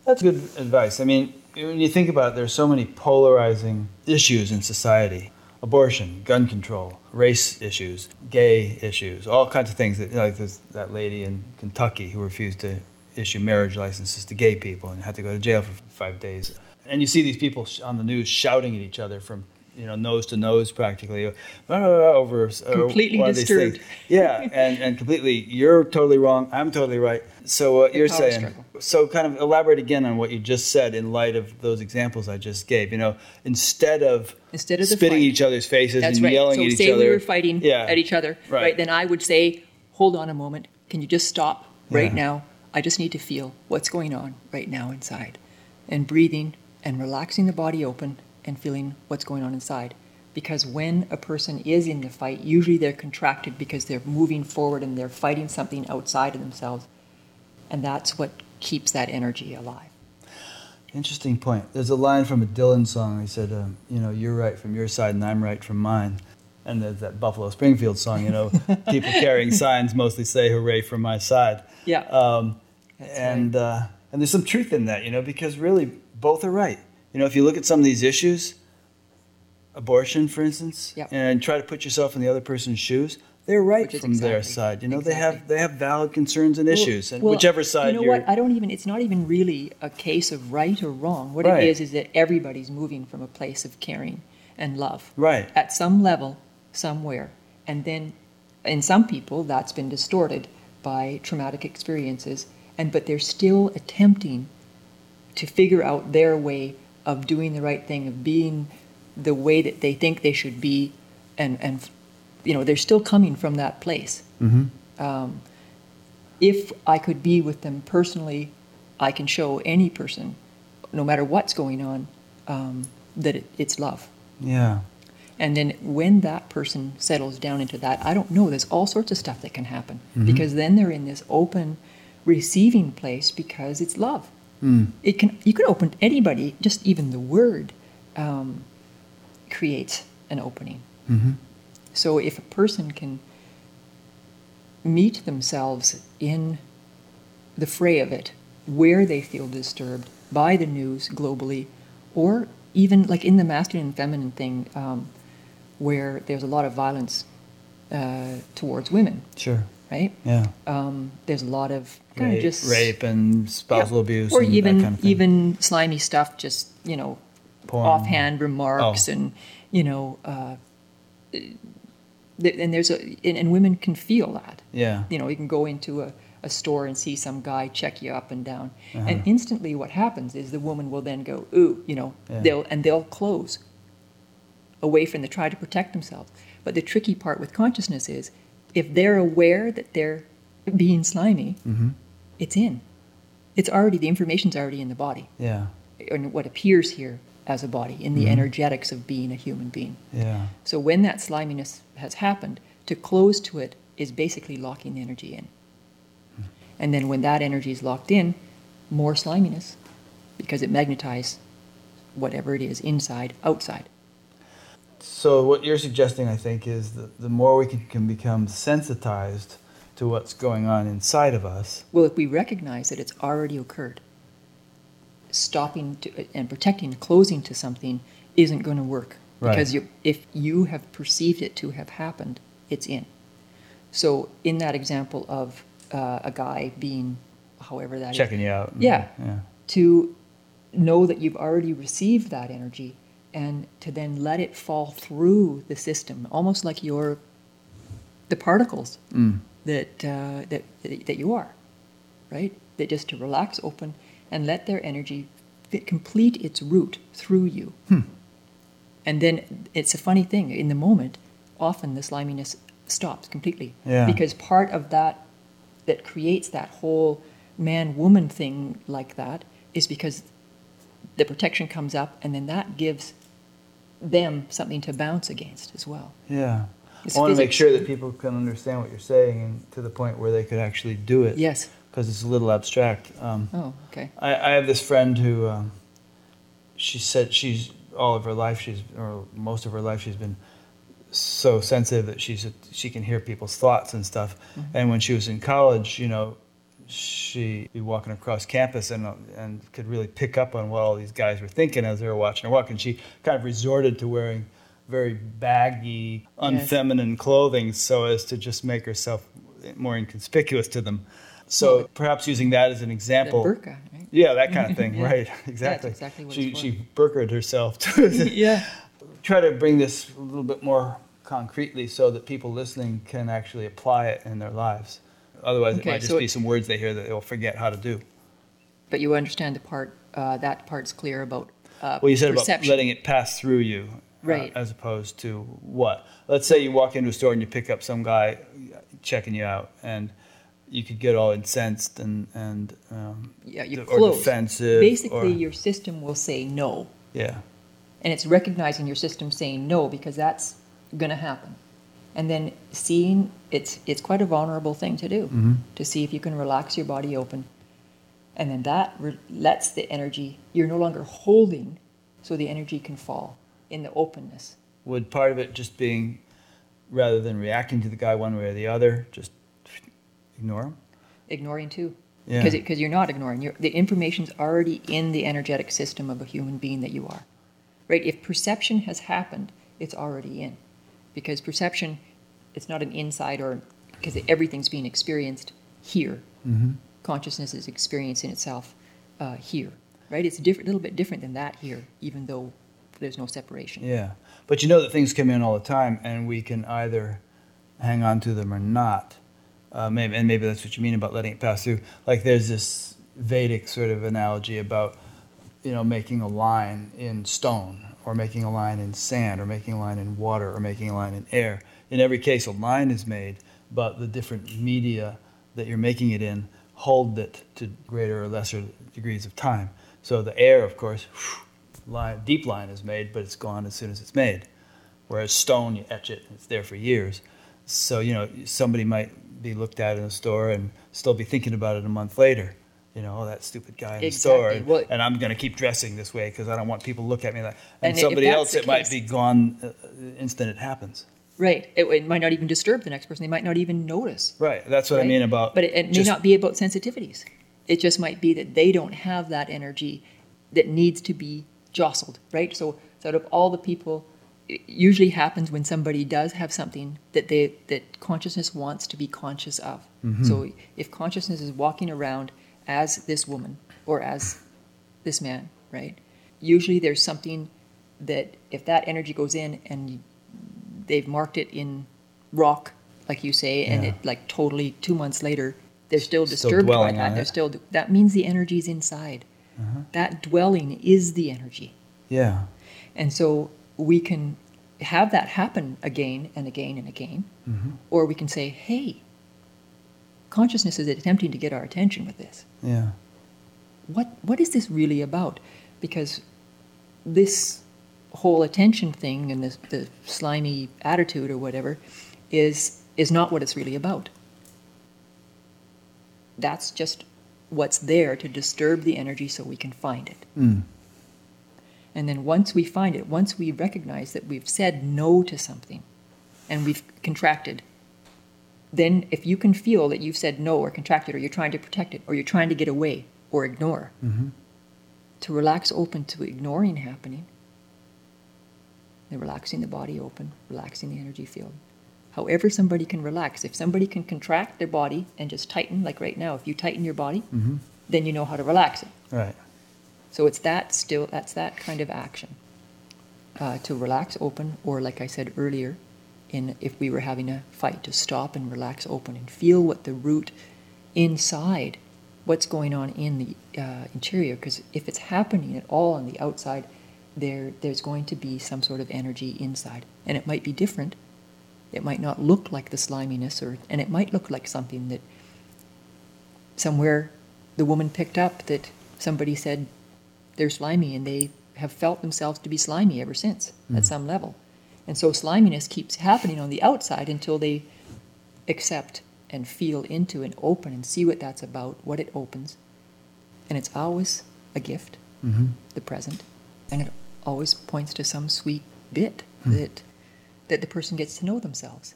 that's good advice. I mean, when you think about it, there's so many polarizing issues in society abortion, gun control, race issues, gay issues, all kinds of things. That, like there's that lady in Kentucky who refused to issue marriage licenses to gay people and had to go to jail for five days. And you see these people on the news shouting at each other from you know nose to nose practically over uh, completely one disturbed. Yeah, and and completely. You're totally wrong. I'm totally right. So what you're saying. Struggle. So kind of elaborate again on what you just said in light of those examples I just gave. You know, instead of instead of spitting each other's faces that's and right. yelling so at each say other. we were fighting yeah. at each other, right. right? Then I would say, hold on a moment. Can you just stop right Yeah. now? I just need to feel what's going on right now inside, and breathing and relaxing the body open and feeling what's going on inside because when a person is in the fight, usually they're contracted because they're moving forward and they're fighting something outside of themselves. And that's what keeps that energy alive. Interesting point. There's a line from a Dylan song. He said, um, "You know, you're right from your side, and I'm right from mine." And there's that Buffalo Springfield song. You know, [LAUGHS] people carrying signs mostly say "Hooray for my side." Yeah. Um, and right. uh, and there's some truth in that, you know, because really both are right. You know, if you look at some of these issues, abortion, for instance, Yep. and try to put yourself in the other person's shoes, they're right from their side. You know, they have they have valid concerns and Well- issues, and well, whichever side You know what? I don't even. It's not even really a case of right or wrong. What Right. it is is that everybody's moving from a place of caring and love right. at some level, somewhere, and then, in some people, that's been distorted by traumatic experiences, and but they're still attempting to figure out their way of doing the right thing, of being the way that they think they should be, and and you know they're still coming from that place. Mm-hmm. Um, if I could be with them personally, I can show any person, no matter what's going on, um, that it, it's love. Yeah. And then when that person settles down into that, I don't know, there's all sorts of stuff that can happen Mhm. because then they're in this open receiving place because it's love. Mm. It can you can open anybody, just even the word um, creates an opening. Mm-hmm. So if a person can meet themselves in the fray of it, where they feel disturbed by the news globally, or even like in the masculine and feminine thing, um, where there's a lot of violence uh, towards women, Sure. Right? Yeah. Um, there's a lot of kind Rape, of just rape and spousal Yeah. abuse or and even that kind of thing. even slimy stuff. Just you know, Porn. offhand remarks Oh. and you know, uh, th- and there's a and, and women can feel that. Yeah. You know, you can go into a, a store and see some guy check you up and down, Uh-huh. and instantly what happens is the woman will then go, ooh, you know, Yeah. they'll and they'll close away from the try to protect themselves. But the tricky part with consciousness is if they're aware that they're being slimy, Mm-hmm. it's in. It's already the information's already in the body, Yeah. or what appears here as a body in the Mhm. energetics of being a human being. Yeah. So when that sliminess has happened, to close to it is basically locking the energy in. And then when that energy is locked in, more sliminess because it magnetizes whatever it is inside, outside. So what you're suggesting, I think, is that the more we can, can become sensitized to what's going on inside of us, Well, if we recognize that it's already occurred, stopping to, and protecting, closing to something isn't going to work Right. because you, if you have perceived it to have happened, it's in. So, in that example of uh, a guy being, however that is, checking you out. Yeah. Yeah. to know that you've already received that energy and to then let it fall through the system, almost like you're the particles Mm. that, uh, that, that you are, right? That just to relax open and let their energy fit, complete its route through you. Hmm. And then it's a funny thing, in the moment, often the sliminess stops completely. Yeah. Because part of that that creates that whole man woman thing like that is because the protection comes up and then that gives them something to bounce against as well. Yeah. It's I want to make sure that people can understand what you're saying and to the point where they could actually do it. Yes. Because it's a little abstract. Um, Oh, okay. I, I have this friend who, um, she said she's all of her life she's or most of her life she's been so sensitive that she's she can hear people's thoughts and stuff. And when she was in college, you know, she'd be walking across campus and and could really pick up on what all these guys were thinking as they were watching her walk. And she kind of resorted to wearing very baggy, unfeminine clothing so as to just make herself more inconspicuous to them. So perhaps using that as an example. burqa, right? Yeah, that kind of thing, [LAUGHS] Yeah. right? That's Exactly. exactly what she she burkered herself [LAUGHS] to [LAUGHS] yeah. try to bring this a little bit more concretely so that people listening can actually apply it in their lives. Otherwise, it might just so be it- some words they hear that they'll forget how to do. But you understand the part, uh, that part's clear about uh, Well, you said perception. about letting it pass through you, uh, Right. as opposed to what? Let's say you walk into a store and you pick up some guy checking you out, and you could get all incensed and and um, yeah, you or close. defensive. Basically, or, your system will say no. yeah, And it's recognizing your system saying no because that's going to happen. And then seeing it's it's quite a vulnerable thing to do Mhm. to see if you can relax your body open. And then that re- lets the energy you're no longer holding so the energy can fall in the openness. would part of it just being rather than reacting to the guy one way or the other, just ignore him? Ignoring too. Yeah. Because because you're not ignoring. You're, the information's already in the energetic system of a human being that you are. Right? If perception has happened, it's already in. Because perception, it's not an inside or because everything's being experienced here. Mm-hmm. Consciousness is experiencing itself uh, here. Right? It's a different, little bit different than that here, even though there's no separation. Yeah, but you know that things come in all the time, and we can either hang on to them or not. Uh, maybe, and maybe that's what you mean about letting it pass through. Like there's this Vedic sort of analogy about, you know, making a line in stone, or making a line in sand, or making a line in water, or making a line in air. In every case, a line is made, but the different media that you're making it in hold it to greater or lesser degrees of time. So the air, of course, line, deep line is made, but it's gone as soon as it's made. Whereas stone, you etch it, it's there for years. So, you know, somebody might be looked at in a store and still be thinking about it a month later. You know, oh, that stupid guy in the store. And, Well- and I'm going to keep dressing this way because I don't want people to look at me like And, And somebody else, the it might be gone uh, the instant it happens. Right. It, it might not even disturb the next person. They might not even notice. Right. That's what I mean about. But it, it may just- not be about sensitivities. It just might be that they don't have that energy that needs to be jostled, right? So, so out of all the people it usually happens when somebody does have something that they that consciousness wants to be conscious of. Mm-hmm. So if consciousness is walking around as this woman or as this man, right? Usually there's something that if that energy goes in and they've marked it in rock, like you say, and Yeah. it like totally two months later they're still Still disturbed by that. They're it. still that means the energy's inside. Uh-huh. That dwelling is the energy. Yeah. And so we can have that happen again and again and again. Mm-hmm. Or we can say, hey, consciousness is attempting to get our attention with this. Yeah. What, what is this really about? Because this whole attention thing and this, the slimy attitude or whatever is, is not what it's really about. That's just what's there to disturb the energy so we can find it. Mm. And then once we find it, once we recognize that we've said no to something and we've contracted, then if you can feel that you've said no or contracted or you're trying to protect it or you're trying to get away or ignore, Mm-hmm. to relax open to ignoring happening, then relaxing the body open, relaxing the energy field. However, somebody can relax. If somebody can contract their body and just tighten, like right now, if you tighten your body, Mm-hmm. then you know how to relax it. Right. So it's that still that's that kind of action uh, to relax open, or like I said earlier, in if we were having a fight, to stop and relax open and feel what the root inside, what's going on in the uh, interior. Because if it's happening at all on the outside, there there's going to be some sort of energy inside, and it might be different. It might not look like the sliminess, or and it might look like something that somewhere the woman picked up that somebody said they're slimy and they have felt themselves to be slimy ever since at some level. And so sliminess keeps happening on the outside until they accept and feel into and open and see what that's about, what it opens. And it's always a gift, Mm-hmm. the present, and it always points to some sweet bit that that the person gets to know themselves.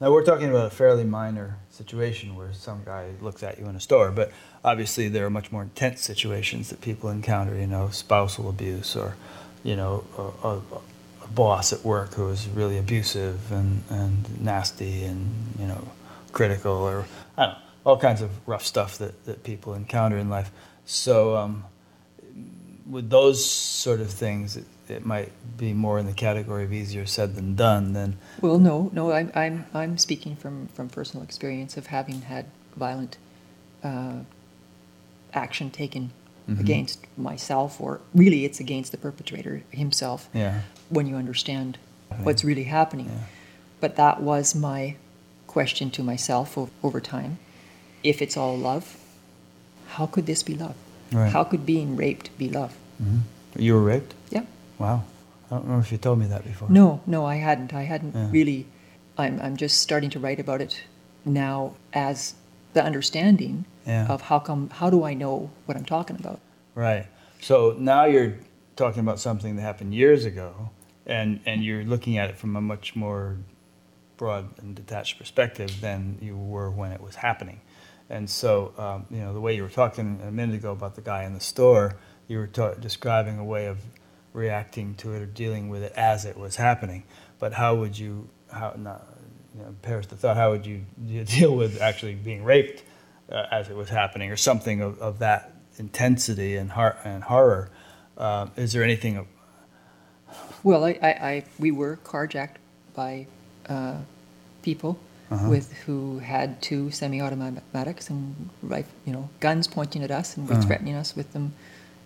Now we're talking about a fairly minor situation where some guy looks at you in a store, but obviously there are much more intense situations that people encounter. You know, spousal abuse, or you know, a, a, a boss at work who is really abusive and, and nasty and you know, critical, or I don't know, all kinds of rough stuff that, that people encounter in life. So, um, with those sort of things, it, it might be more in the category of easier said than done. Than Well, no, no, I'm, I'm, I'm speaking from, from personal experience of having had violent uh, action taken Mhm. against myself, or really it's against the perpetrator himself yeah. when you understand what's really happening. Yeah. But that was my question to myself o- over time. If it's all love, how could this be love? Right. How could being raped be love? Hmm You were raped? Yeah. Wow. I don't remember if you told me that before. No, no, I hadn't. I hadn't Yeah. really. I'm, I'm just starting to write about it now as the understanding Yeah. of how come, how do I know what I'm talking about? Right. So now you're talking about something that happened years ago, and, and you're looking at it from a much more broad and detached perspective than you were when it was happening. And so, um, you know, the way you were talking a minute ago about the guy in the store, you were ta- describing a way of reacting to it or dealing with it as it was happening. But how would you, how not, you know, perish the thought, how would you [LAUGHS] deal with actually being raped uh, as it was happening, or something of, of that intensity and, har- and horror? Uh, is there anything? Of, Well, I, I, I we were carjacked by uh, people Uh-huh. with who had two semi-automatics and rif- you know guns pointing at us and were Uh-huh. threatening us with them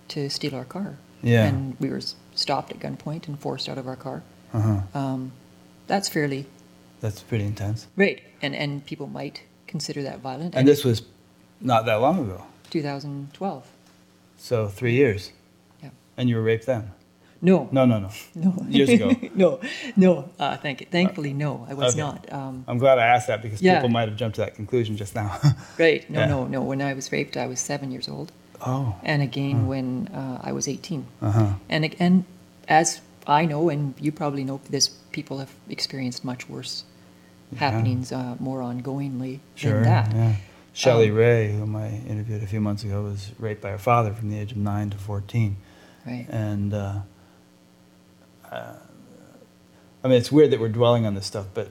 to steal our car. Yeah. And we were stopped at gunpoint and forced out of our car. uh-huh. Um, that's fairly That's pretty intense. Right, and and people might consider that violent. And this was not that long ago. 2012. So three years. Yeah. And you were raped then? No, No, no, no. [LAUGHS] no. Years ago. [LAUGHS] no, no. Uh, thank thankfully, no, I was Okay. not. Um, I'm glad I asked that because Yeah. people might have jumped to that conclusion just now. [LAUGHS] right, no, Yeah. no, no. When I was raped, I was seven years old, oh. and again when uh, I was 18. Uh huh. And again, as I know, and you probably know this, people have experienced much worse Yeah. happenings uh, more ongoingly Sure. than that. Yeah. Shelley Um, Ray, whom I interviewed a few months ago, was raped by her father from the age of nine to 14. Right. And uh, uh, I mean, it's weird that we're dwelling on this stuff, but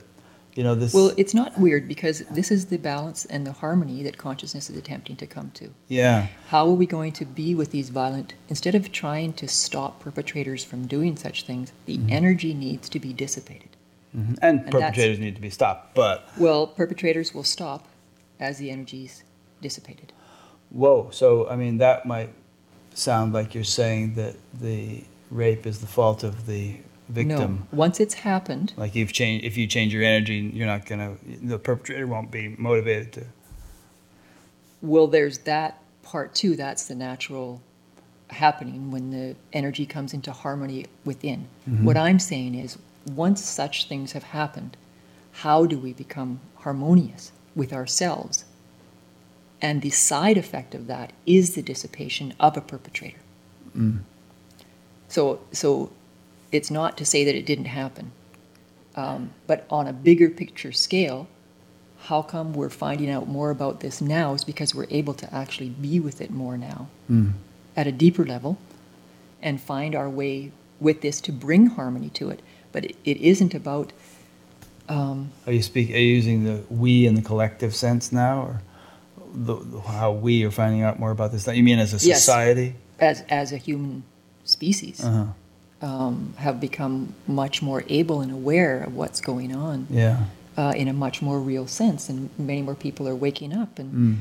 you know, this. Well, it's not weird because this is the balance and the harmony that consciousness is attempting to come to. yeah, How are we going to be with these violent, instead of trying to stop perpetrators from doing such things, the energy needs to be dissipated. Mhm. and, that's- perpetrators need to be stopped. But Well, perpetrators will stop as the energy's dissipated. whoa, so I mean, that might sound like you're saying that the rape is the fault of the victim. No, once it's happened, Like you've changed, if you change your energy, you're not gonna. The perpetrator won't be motivated to. well, there's that part too. That's the natural happening when the energy comes into harmony within. Mm-hmm. What I'm saying is, once such things have happened, how do we become harmonious with ourselves? And the side effect of that is the dissipation of a perpetrator. Mm. So, so it's not to say that it didn't happen, um, but on a bigger picture scale, how come we're finding out more about this now is because we're able to actually be with it more now at a deeper level and find our way with this to bring harmony to it. But it, it isn't about, um, Are you speak? Are you using the we in the collective sense now, or the, the- how we are finding out more about this? You mean as a Yes. society? as, as a human species, Uh huh. Um, have become much more able and aware of what's going on Yeah. uh, in a much more real sense, and many more people are waking up. And Mm.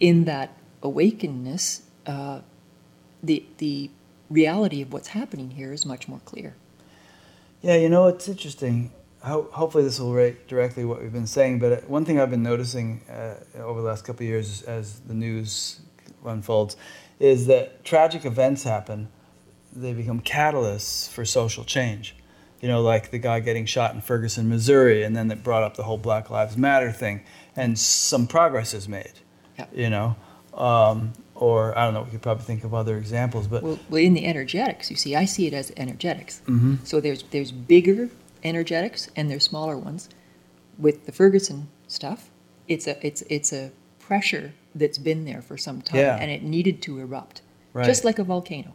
in that awakeness, uh, the the reality of what's happening here is much more clear. Yeah, you know, it's interesting. Ho- hopefully, this will relate directly what we've been saying. But uh, one thing I've been noticing uh, over the last couple of years as the news unfolds is that tragic events happen. They become catalysts for social change. You know, like the guy getting shot in Ferguson, Missouri, and then that brought up the whole Black Lives Matter thing, and some progress is made. Yeah. You know, um, or I don't know. We could probably think of other examples, but Well, well, in the energetics, you see, I see it as energetics. Mhm. So there's there's bigger energetics and there's smaller ones. With the Ferguson stuff, it's a it's it's a pressure that's been there for some time, Yeah. and it needed to erupt, Right. just like a volcano.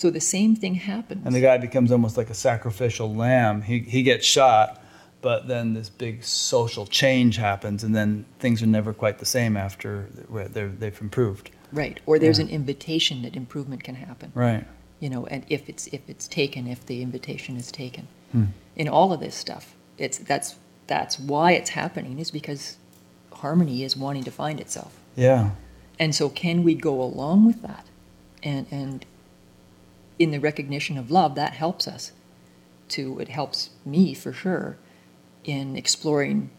So the same thing happens. And the guy becomes almost like a sacrificial lamb. He, he gets shot, but then this big social change happens, and then things are never quite the same after they've improved. right, or there's Yeah. an invitation that improvement can happen. Right. you know, and if it's if it's taken, if the invitation is taken, Hmm. in all of this stuff, it's that's that's why it's happening is because harmony is wanting to find itself, Yeah. and so can we go along with that, and and in the recognition of love, that helps us to it helps me for sure in exploring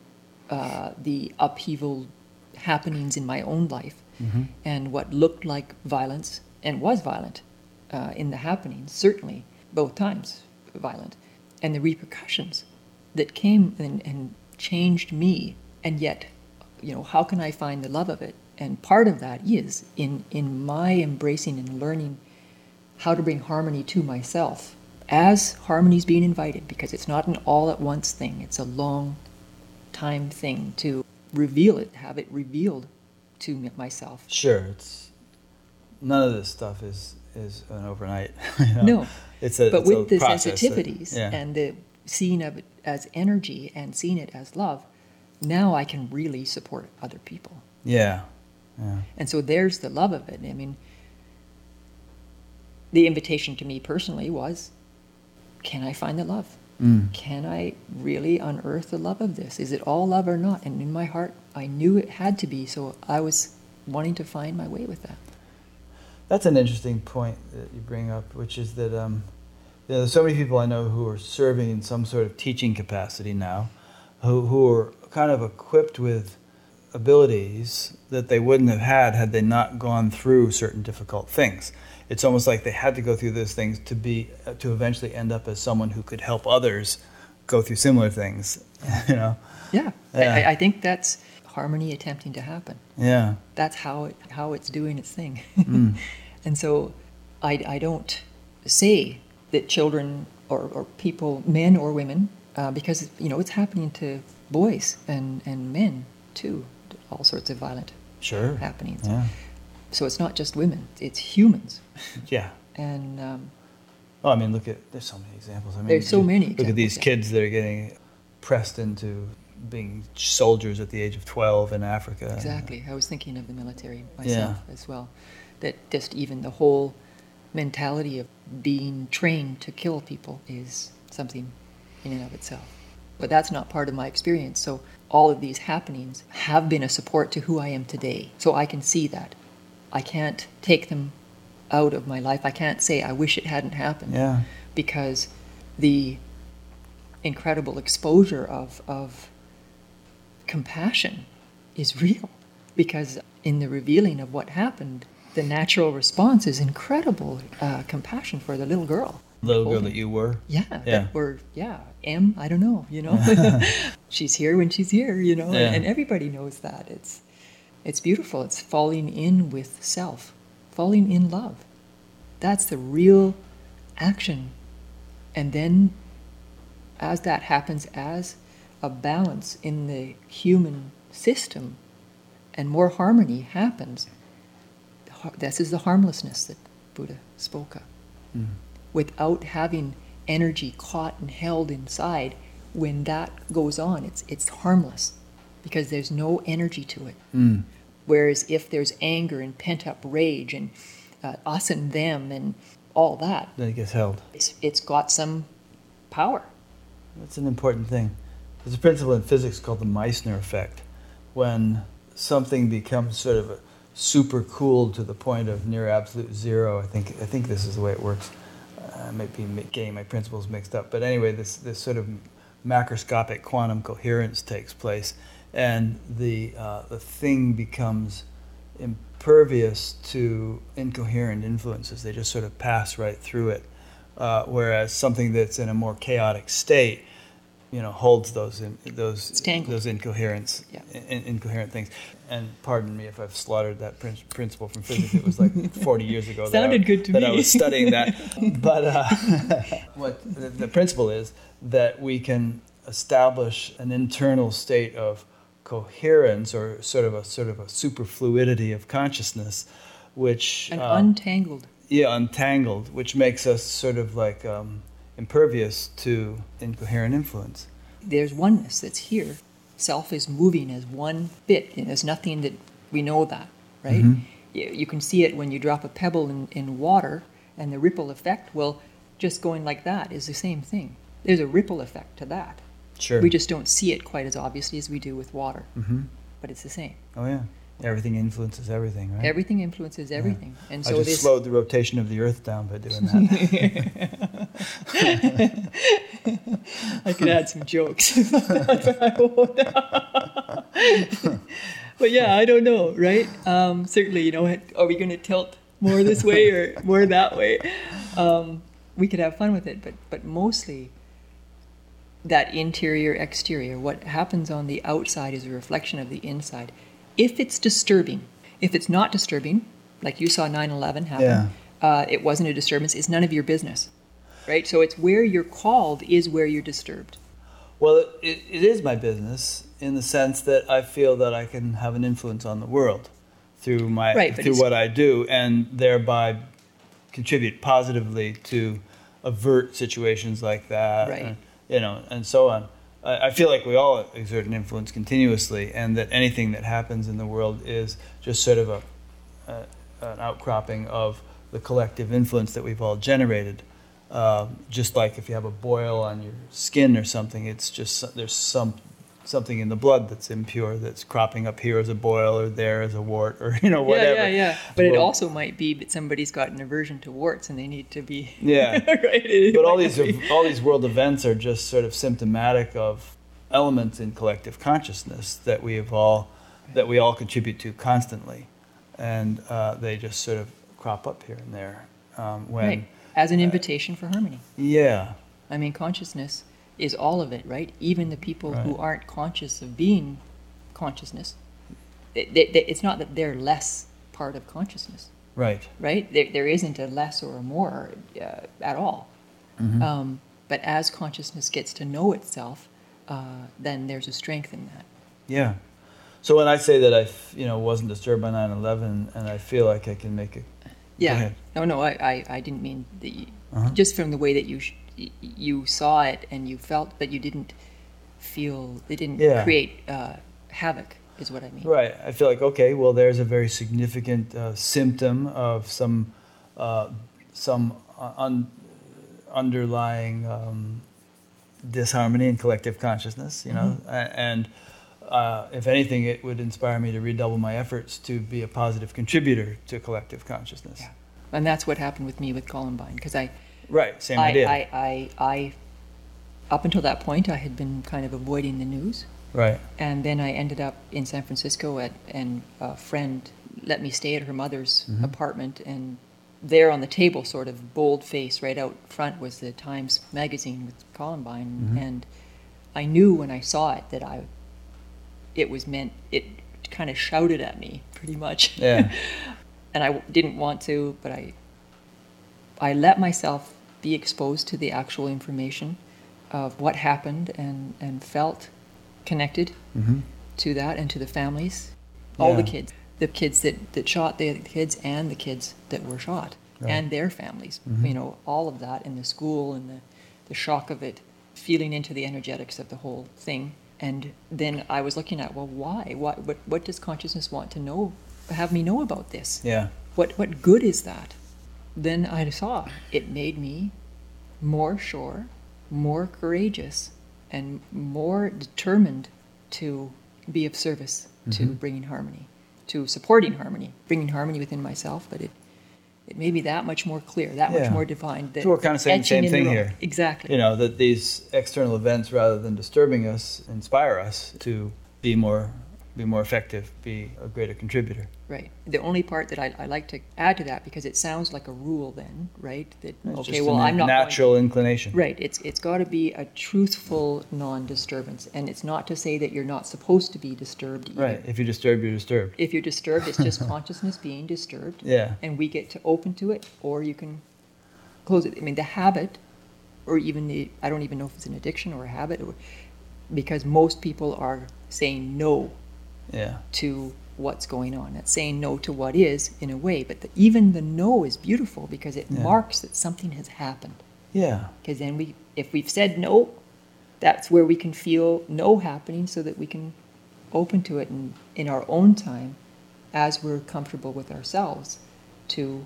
uh, the upheaval happenings in my own life Mm-hmm. and what looked like violence and was violent uh, in the happenings, certainly both times violent, and the repercussions that came and, and changed me. And yet, you know, how can I find the love of it? And part of that is in, in my embracing and learning how to bring harmony to myself as harmony is being invited, because it's not an all at once thing, it's a long time thing to reveal it, have it revealed to myself. Sure. It's none of this stuff is is an overnight. [LAUGHS] you know? No, It's a but it's a with the process that- sensitivities yeah. and the seeing of it as energy and seeing it as love, now I can really support other people. yeah. Yeah. And so there's the love of it. I mean, the invitation to me personally was can I find the love? Mm. Can I really unearth the love of this? Is it all love or not? And in my heart, I knew it had to be, so I was wanting to find my way with that. That's an interesting point that you bring up, which is that um, you know, there's so many people I know who are serving in some sort of teaching capacity now, who, who are kind of equipped with abilities that they wouldn't have had had they not gone through certain difficult things. It's almost like they had to go through those things to be to eventually end up as someone who could help others go through similar things. [LAUGHS] You know? Yeah, Yeah. I, I think that's harmony attempting to happen. Yeah. That's how it how it's doing its thing. Mm. [LAUGHS] and so, I, I don't say that children or, or people, men or women, uh, because you know it's happening to boys and, and men too, all sorts of violent Sure. happenings. Yeah. So it's not just women; it's humans. [LAUGHS] Yeah. And um, Oh, I mean, look at there's so many examples. I mean, There's so many Look at these yeah. kids that are getting pressed into being soldiers at the age of 12 in Africa. Exactly. I was thinking of the military myself as well. That just even the whole mentality of being trained to kill people is something in and of itself. But that's not part of my experience. So all of these happenings have been a support to who I am today. So I can see that. I can't take them out of my life. I can't say I wish it hadn't happened Yeah. because the incredible exposure of, of compassion is real. Because in the revealing of what happened, the natural response is incredible uh, compassion for the little girl. Little girl that you were. Yeah, Yeah. that we're, yeah, M, I don't know, you know. [LAUGHS] [LAUGHS] she's here when she's here, you know, Yeah. and, and everybody knows that. It's, it's beautiful. It's falling in with self, falling in love. That's the real action. And then, as that happens, as a balance in the human system and more harmony happens, this is the harmlessness that Buddha spoke of. Mm. Without having energy caught and held inside, when that goes on, it's, it's harmless because there's no energy to it. Mm. Whereas if there's anger and pent up rage and uh, us and them and all that, Then it gets held. it's, it's got some power. That's an important thing. There's a principle in physics called the Meissner effect. When something becomes sort of a super cooled to the point of near absolute zero, I think I think this is the way it works. Uh, I might be getting my principles mixed up, but anyway, this this sort of macroscopic quantum coherence takes place, and the uh, the thing becomes impervious to incoherent influences. They just sort of pass right through it. Uh, whereas something that's in a more chaotic state, you know, holds those in, those those incoherence, Yeah. in, incoherent things. And pardon me if I've slaughtered that prin- principle from physics. It was like [LAUGHS] 40 years ago. that I- Sounded good to that I was studying that. [LAUGHS] But uh, [LAUGHS] what the, the principle is that we can establish an internal state of coherence or sort of a sort of a superfluidity of consciousness, which An uh, untangled. yeah, untangled, which makes us sort of like um, impervious to incoherent influence. There's oneness that's here. Self is moving as one bit. and There's nothing that we know that, right? Mhm. You, you can see it when you drop a pebble in, in water and the ripple effect. Well, just going like that is the same thing. There's a ripple effect to that. Sure. We just don't see it quite as obviously as we do with water, hmm but it's the same. Oh yeah. Everything influences everything, right? Everything influences everything. And so I just this slowed the rotation of the Earth down by doing that. [LAUGHS] I could add some jokes. but [LAUGHS] but yeah, I don't know, right? Um, certainly, you know, are we going to tilt more this way or more that way? Um, we could have fun with it, but but mostly that interior exterior, what happens on the outside is a reflection of the inside. If it's disturbing, if it's not disturbing, like you saw 9/11 happen, Yeah. uh, it wasn't a disturbance. It's none of your business, right? So it's where you're called is where you're disturbed. well, it, it is my business in the sense that I feel that I can have an influence on the world through my Right, through what I do, and thereby contribute positively to avert situations like that. Right. and, you know, and so on. I, I feel like we all exert an influence continuously, and that anything that happens in the world is just sort of a, a an outcropping of the collective influence that we've all generated. Uh, just like if you have a boil on your skin or something, it's just there's some something in the blood that's impure that's cropping up here as a boil or there as a wart or [LAUGHS] you know whatever. Yeah, yeah, yeah. But it also might be that somebody's got an aversion to warts and they need to be. [LAUGHS] Yeah. [LAUGHS] right. It but all these be. all these world events are just sort of symptomatic of elements in collective consciousness that we have all that we all contribute to constantly, and uh, they just sort of crop up here and there. Um, when right. As an invitation for harmony. yeah, I mean, consciousness is all of it, right? Even the people who aren't conscious of being consciousness, it, they- they- it's not that they're less part of consciousness, right. right? There, there isn't a less or a more uh, at all. Mm-hmm. Um, but as consciousness gets to know itself, uh, then there's a strength in that. Yeah. So when I say that I, you know, wasn't disturbed by 9/11, and I feel like I can make it. Yeah. No, no, I, I, I didn't mean that you, Uh-huh. just from the way that you sh- y- you saw it and you felt, but you didn't feel it didn't Yeah. create uh, havoc. Is what I mean. Right. I feel like okay. Well, there's a very significant uh, symptom of some uh, some uh, un- underlying um, disharmony in collective consciousness. You know, A- and uh, if anything, it would inspire me to redouble my efforts to be a positive contributor to collective consciousness. Yeah. And that's what happened with me with Columbine because I Right. Same I, idea. I, I, I, up until that point, I had been kind of avoiding the news. right. And then I ended up in San Francisco at, and a friend let me stay at her mother's mm-hmm. apartment. And there on the table, sort of bold face right out front, was the Times magazine with Columbine. Mm-hmm. And I knew when I saw it that I, it was meant, it kind of shouted at me pretty much. Yeah. [LAUGHS] and I w- didn't want to, but I I let myself be exposed to the actual information of what happened and, and felt connected hmm to that and to the families, all the kids, the kids that, that shot the kids and the kids that were shot Right. and their families, Mhm. you know, all of that in the school and the, the shock of it, feeling into the energetics of the whole thing. And then I was looking at, well, why? Why what, what does consciousness want to know, have me know about this? Yeah. what what good is that? Then I saw it made me more sure, more courageous, and more determined to be of service to Mhm. bringing harmony, to supporting harmony, bringing harmony within myself. But it it made me that much more clear, that Yeah. much more defined. That So we're kinda saying the same thing road- here. Exactly. You know that these external events, rather than disturbing us, inspire us to be more, be more effective, be a greater contributor. Right. The only part that I, I like to add to that because it sounds like a rule, then, right? That It's okay, well, I'm not going- natural inclination. Right. It's it's got to be a truthful non-disturbance, and it's not to say that you're not supposed to be disturbed. Either. Right. If you disturb, you're disturbed. If you're disturbed, it's just consciousness being disturbed, [LAUGHS] Yeah. and we get to open to it, or you can close it. I mean, the habit, or even the I don't even know if it's an addiction or a habit, or, because most people are saying no Yeah. to what's going on. That's saying no to what is in a way, but the, even the no is beautiful because it Yeah. marks that something has happened. Yeah. Because then we, if we've said no, that's where we can feel no happening so that we can open to it in, in our own time as we're comfortable with ourselves to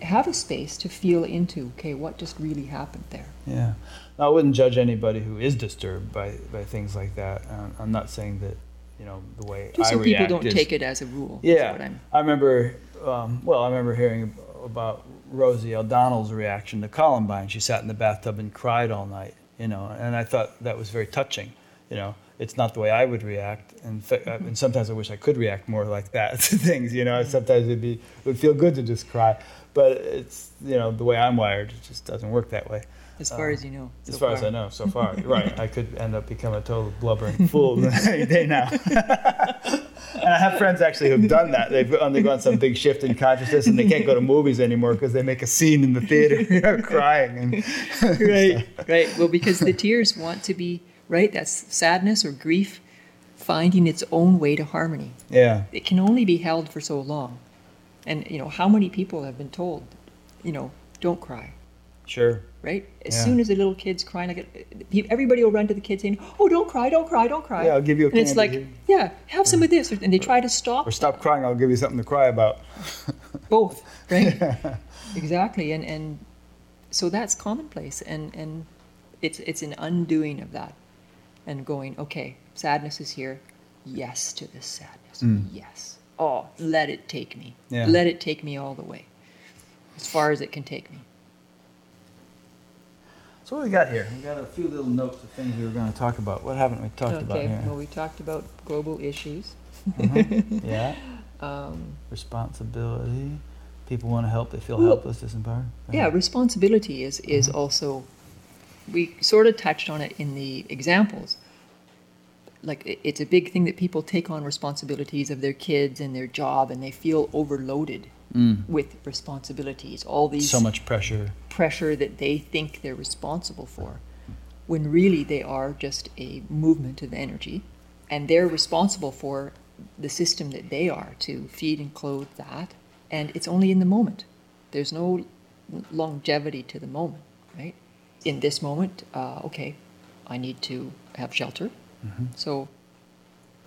have a space to feel into, okay, what just really happened there? Yeah. I wouldn't judge anybody who is disturbed by, by things like that. I'm not saying that, you know, the way Just I so people don't is, take it as a rule. Yeah, what I'm- I remember. Um, well, I remember hearing about Rosie O'Donnell's reaction to Columbine. She sat in the bathtub and cried all night. You know, and I thought that was very touching. You know, it's not the way I would react, and fa- uh, and sometimes I wish I could react more like that [LAUGHS] to things. You know, sometimes it'd be it would feel good to just cry, but it's you know the way I'm wired, it just doesn't work that way. As far uh, as you know. As so far, as. I know, so far, [LAUGHS] right? I could end up becoming a total blubbering [LAUGHS] fool any day now. and I have friends actually who've done that. They've undergone some big shift in consciousness, and they can't go to movies anymore because they make a scene in the theater, [LAUGHS] crying. And right, right. Well, because the tears want to be right. That's sadness or grief finding its own way to harmony. yeah, It can only be held for so long, and you know how many people have been told, you know, don't cry. sure. Right. As Yeah. soon as a little kid's crying, like everybody will run to the kid saying, "Oh, don't cry, don't cry, don't cry." Yeah, I'll give you a And it's like, here. yeah, have some of this, and they try to stop Or stop crying. I'll give you something to cry about. [LAUGHS] both right exactly and and so that's commonplace and and it's it's an undoing of that and going okay sadness is here yes to this sadness Mm. yes oh let it take me Yeah. let it take me all the way as far as it can take me So what we got here? We got a few little notes of things we were going to talk about. What haven't we talked about okay here? well we talked about global issues Mhm. Yeah. [LAUGHS] um, Responsibility. People want to help. They feel Well, helpless, disempowered. Yeah, responsibility is is Mhm. also we sort of touched on it in the examples. Like it's a big thing that people take on responsibilities of their kids and their job, and they feel overloaded Mm. with responsibilities. All these So much pressure. pressure that they think they're responsible for, when really they are just a movement of energy, and they're responsible for the system that they are to feed and clothe that, and it's only in the moment. There's no longevity to the moment, right? In this moment, uh, okay, I need to have shelter, Mm-hmm. so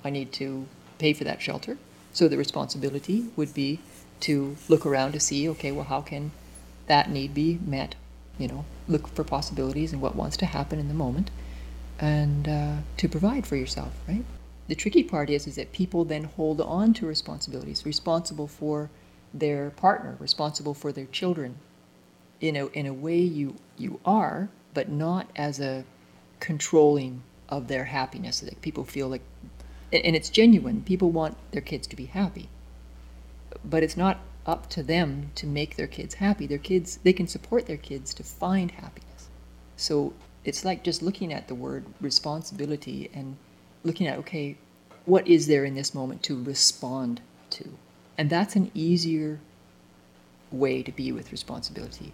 I need to pay for that shelter. So the responsibility would be to look around to see, okay, well, how can that need be met? You know, look for possibilities and what wants to happen in the moment, and uh, to provide for yourself, right? The tricky part is, is that people then hold on to responsibilities, responsible for their partner, responsible for their children. In a in a way, you you are, but not as a controlling of their happiness. That people feel like, and and it's genuine. People want their kids to be happy, but it's not up to them to make their kids happy. Their kids, they can support their kids to find happiness. So it's like just looking at the word responsibility and looking at, okay, what is there in this moment to respond to? And that's an easier way to be with responsibility.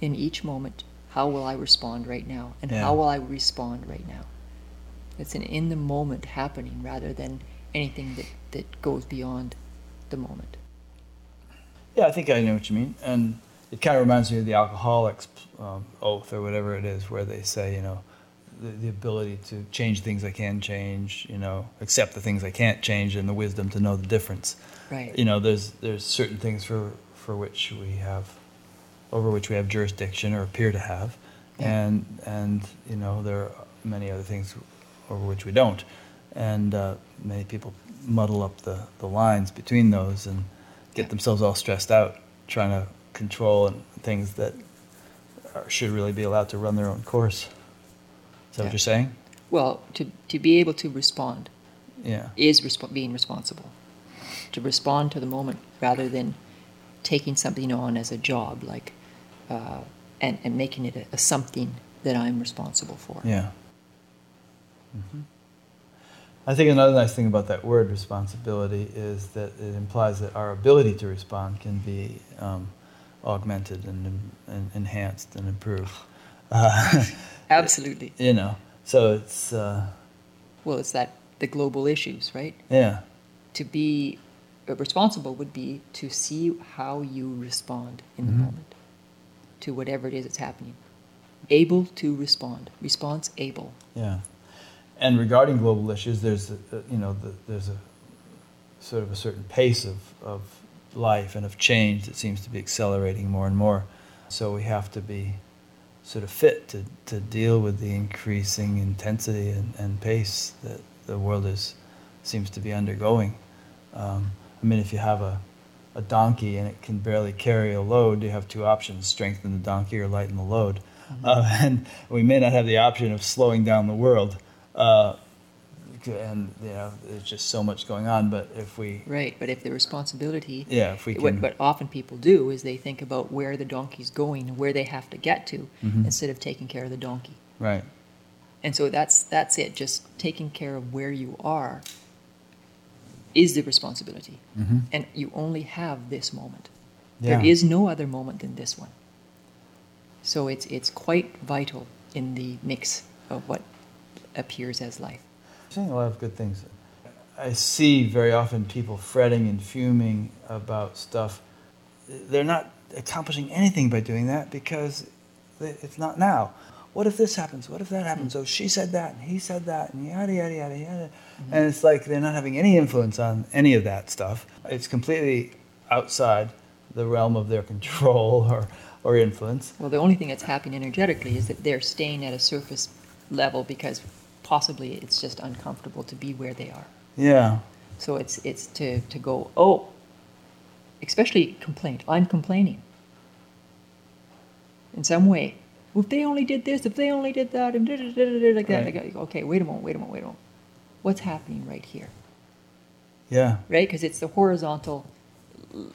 In each moment, how will I respond right now? And Yeah. how will I respond right now? It's an in the moment happening rather than anything that, that goes beyond the moment. Yeah, I think I know what you mean, and it kind of reminds me of the alcoholics' um, oath or whatever it is, where they say, you know, the, the ability to change things I can change, you know, accept the things I can't change, and the wisdom to know the difference. Right. You know, there's there's certain things for for which we have, over which we have jurisdiction or appear to have, Yeah. and and you know there are many other things over which we don't, and uh, many people muddle up the, the lines between those and get Yeah. themselves all stressed out trying to control and things that are, should really be allowed to run their own course. Is that Yeah. what you're saying? Well, to, to be able to respond Yeah. is resp- being responsible. To respond to the moment rather than taking something on as a job, like, uh, and, and making it a, a something that I'm responsible for. Yeah. Hmm I think another nice thing about that word responsibility is that it implies that our ability to respond can be um, augmented and, and enhanced and improved. Uh, [LAUGHS] Absolutely. [LAUGHS] you know, so it's, uh, Well, it's that the global issues, right? yeah, To be uh, responsible would be to see how you respond in the Mhm. moment to whatever it is that's happening. Able to respond. Response able. yeah. And regarding global issues, there's, a, a- you know, the, there's a sort of a certain pace of, of life and of change that seems to be accelerating more and more. So we have to be sort of fit to, to deal with the increasing intensity and, and pace that the world is seems to be undergoing. Um, I mean, if you have a, a donkey and it can barely carry a load, you have two options: strengthen the donkey or lighten the load. Uh, [LAUGHS] and we may not have the option of slowing down the world. Uh, and you know, there's just so much going on. But if we, Right, but if the responsibility yeah, if we what, can, what often people do is they think about where the donkey's going and where they have to get to Mhm. instead of taking care of the donkey. right, And so that's that's it. Just taking care of where you are is the responsibility. hmm And you only have this moment. yeah, There is no other moment than this one. So it's it's quite vital in the mix of what appears as life. saying a lot of good things. I see very often people fretting and fuming about stuff. They're not accomplishing anything by doing that because it's not now. What if this happens? What if that happens? Hmm. Oh, she said that, and he said that, and yada yada yada yada. Mm-hmm. And it's like they're not having any influence on any of that stuff. It's completely outside the realm of their [LAUGHS] control or, or influence. Well, the only thing that's happening energetically is that they're staying at a surface level because possibly it's just uncomfortable to be where they are. Yeah. So it's it's to, to go, oh, especially complaint. I'm complaining. In some way. Well, if they only did this, if they only did that, and da, da, da, da, da, like that. Right. like, okay, wait a moment, wait a moment, wait a moment. What's happening right here? Yeah. Right? Because it's the horizontal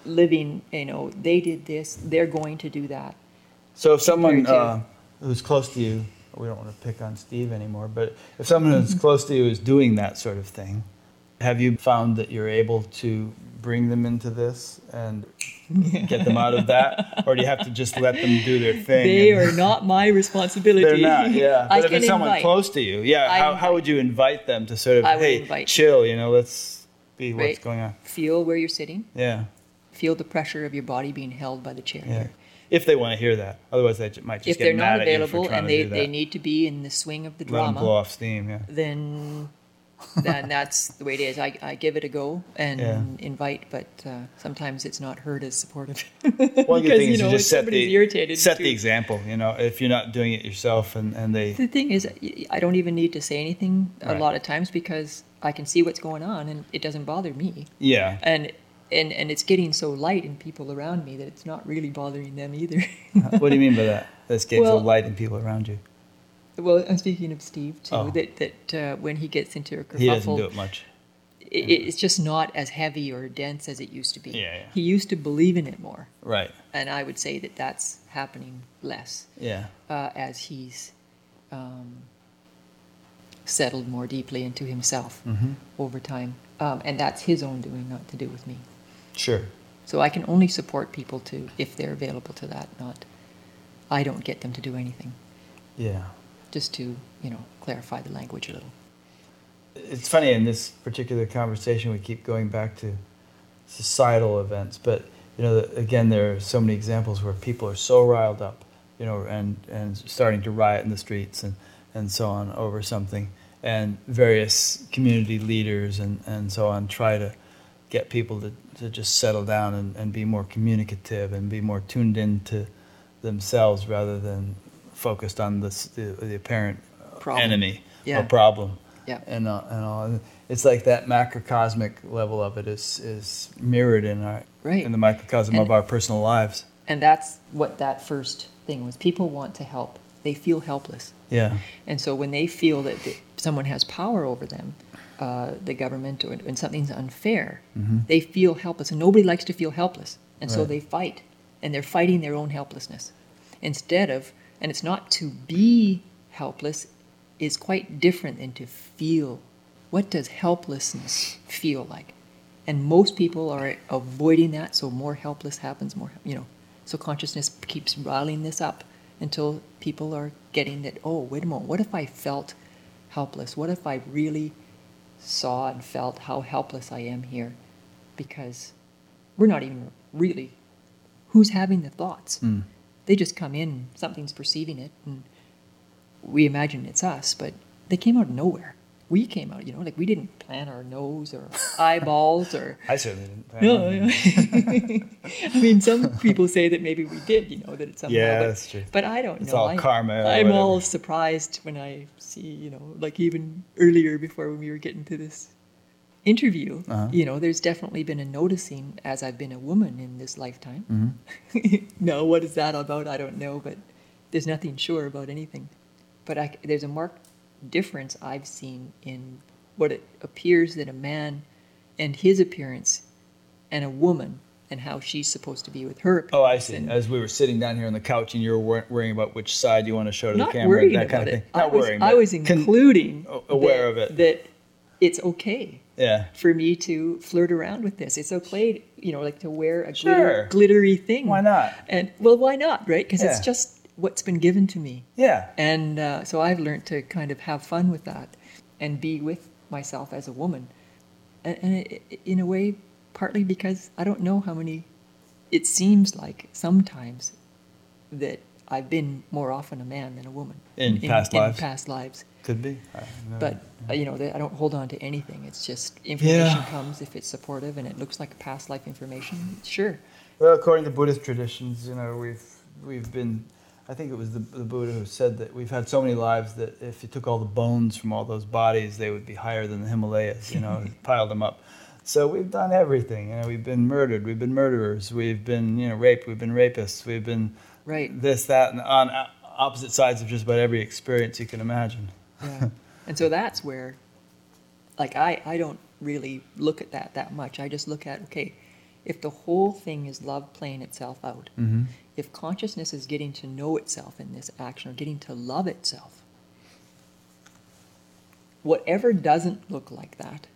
living, you know, they did this, they're going to do that. So if someone uh, who's close to you, we don't want to pick on Steve anymore, but if someone who's Mm-hmm. close to you is doing that sort of thing, have you found that you're able to bring them into this and [LAUGHS] get them out of that, or do you have to just let them do their thing? They are not my [LAUGHS] responsibility. They're not, yeah. [LAUGHS] I But if it's someone invite. close to you, yeah, I how, how would you invite them to sort of, I hey, chill, you know, let's be what's going on? Feel where you're sitting. Yeah, Feel the pressure of your body being held by the chair. Yeah. If they want to hear that. Otherwise, they might just if get they're mad not at you available and they, they need to be in the swing of the drama. Let them blow off steam. Yeah. then then that's the way it is. I, I give it a go and Yeah. invite, but uh, sometimes it's not heard as supportive. [LAUGHS] One good [LAUGHS] Because, thing you is know, you if just set somebody's the irritated set too- the example. You know, if you're not doing it yourself, and and they The thing is, I don't even need to say anything a lot of times because I can see what's going on and it doesn't bother me. yeah. And and and it's getting so light in people around me that it's not really bothering them either. [LAUGHS] what do you mean by that? That's getting so light in people around you. well, I'm speaking of Steve too. Oh. That that uh, when he gets into a kerfuffle, He doesn't do it much. it, it's just not as heavy or dense as it used to be. Yeah, yeah. He used to believe in it more, Right. and I would say that that's happening less Yeah. uh, as he's um, settled more deeply into himself Mm-hmm. over time, um, and that's his own doing, not to do with me. Sure. So I can only support people to if they're available to that. Not, I don't get them to do anything. Yeah. Just to you know clarify the language a little. it's funny in this particular conversation we keep going back to societal events but you know again there are so many examples where people are so riled up you know and and starting to riot in the streets and and so on over something and various community leaders and and so on try to get people to, to just settle down and, and be more communicative and be more tuned into themselves rather than focused on this, the, the apparent Problem. enemy Yeah. or problem Yeah. and uh, and all. It's like that macrocosmic level of it is is mirrored in our Right. in the microcosm And- of our personal lives. And that's what that first thing was. People want to help. They feel helpless. Yeah, And so when they feel that th- someone has power over them, uh, the government, or when something's unfair, they feel helpless. And nobody likes to feel helpless. And so they fight. And they're fighting their own helplessness. Instead of, and it's not to be helpless, is quite different than to feel. What does helplessness feel like? And most people are avoiding that, so more helpless happens, more, you know. So consciousness keeps riling this up until people are getting that, oh, wait a moment, what if I felt helpless? What if I really saw and felt how helpless I am here? Because we're not even really who's having the thoughts. Mm. They just come in, something's perceiving it, and we imagine it's us, but they came out of nowhere. We came out, you know, like we didn't plan our nose or [LAUGHS] eyeballs or I certainly didn't. plan no, on it. [LAUGHS] I mean, some people say that maybe we did, you know, that it's somehow. Yeah, but, that's true. But I don't It's know. all I, karma. I'm all surprised when I see, you know, like even earlier before when we were getting to this interview, Uh-huh. you know, there's definitely been a noticing as I've been a woman in this lifetime. Mhm. [LAUGHS] no, what is that about? I don't know, but there's nothing sure about anything. But I, there's a marked difference I've seen in what it appears that a man and his appearance and a woman and how she's supposed to be with her appearance. Oh, I see. And As we were sitting down here on the couch, and you were wor- worrying about which side you want to show to the camera, that kind of thing. it. Not I was, worrying. I was including a- aware that, of it. that it's okay yeah. for me to flirt around with this. It's okay, you know, like to wear a Sure. glitter, glittery thing. Why not? And well, why not, right? Because Yeah. it's just what's been given to me. Yeah. And uh, so I've learned to kind of have fun with that and be with myself as a woman. And, and it, in a way, partly because I don't know how many, it seems like sometimes that I've been more often a man than a woman. In past in lives? past lives. Could be. I. But, uh, you know, I don't hold on to anything. It's just information Yeah. comes if it's supportive and it looks like past life information. Sure. Well, according to Buddhist traditions, you know, we've we've been. I think it was the, the Buddha who said that we've had so many lives that if you took all the bones from all those bodies, they would be higher than the Himalayas. You know, [LAUGHS] piled them up. So we've done everything. You know, we've been murdered. We've been murderers. We've been you know raped. We've been rapists. We've been Right. this, that, and on opposite sides of just about every experience you can imagine. Yeah. [LAUGHS] and so that's where, like, I, I don't really look at that that much. I just look at, okay, if the whole thing is love playing itself out, Mm-hmm. If consciousness is getting to know itself in this action or getting to love itself, whatever doesn't look like that,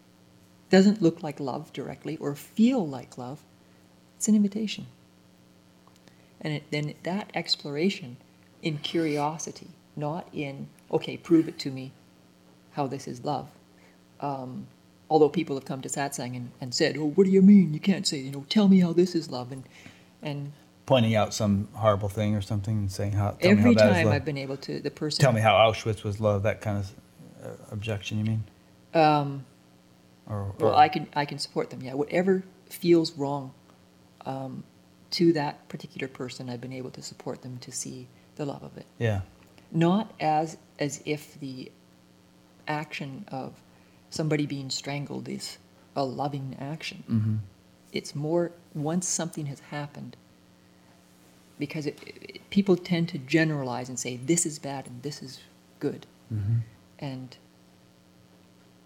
doesn't look like love directly or feel like love, it's an invitation. And it, then that exploration in curiosity, not in, okay, prove it to me how this is love. Um, although people have come to satsang and, and said, oh, what do you mean? You can't say, you know, tell me how this is love. And, and pointing out some horrible thing or something and saying how tell Every me how that is time. I've been able to, the person. tell me how Auschwitz was love. That kind of uh, objection, you mean? Um, Or, well, I can I can support them. Yeah, whatever feels wrong um, to that particular person, I've been able to support them to see the love of it. yeah, Not as as if the action of somebody being strangled is a loving action. hmm It's more once something has happened. Because it, it, people tend to generalize and say this is bad and this is good. hmm And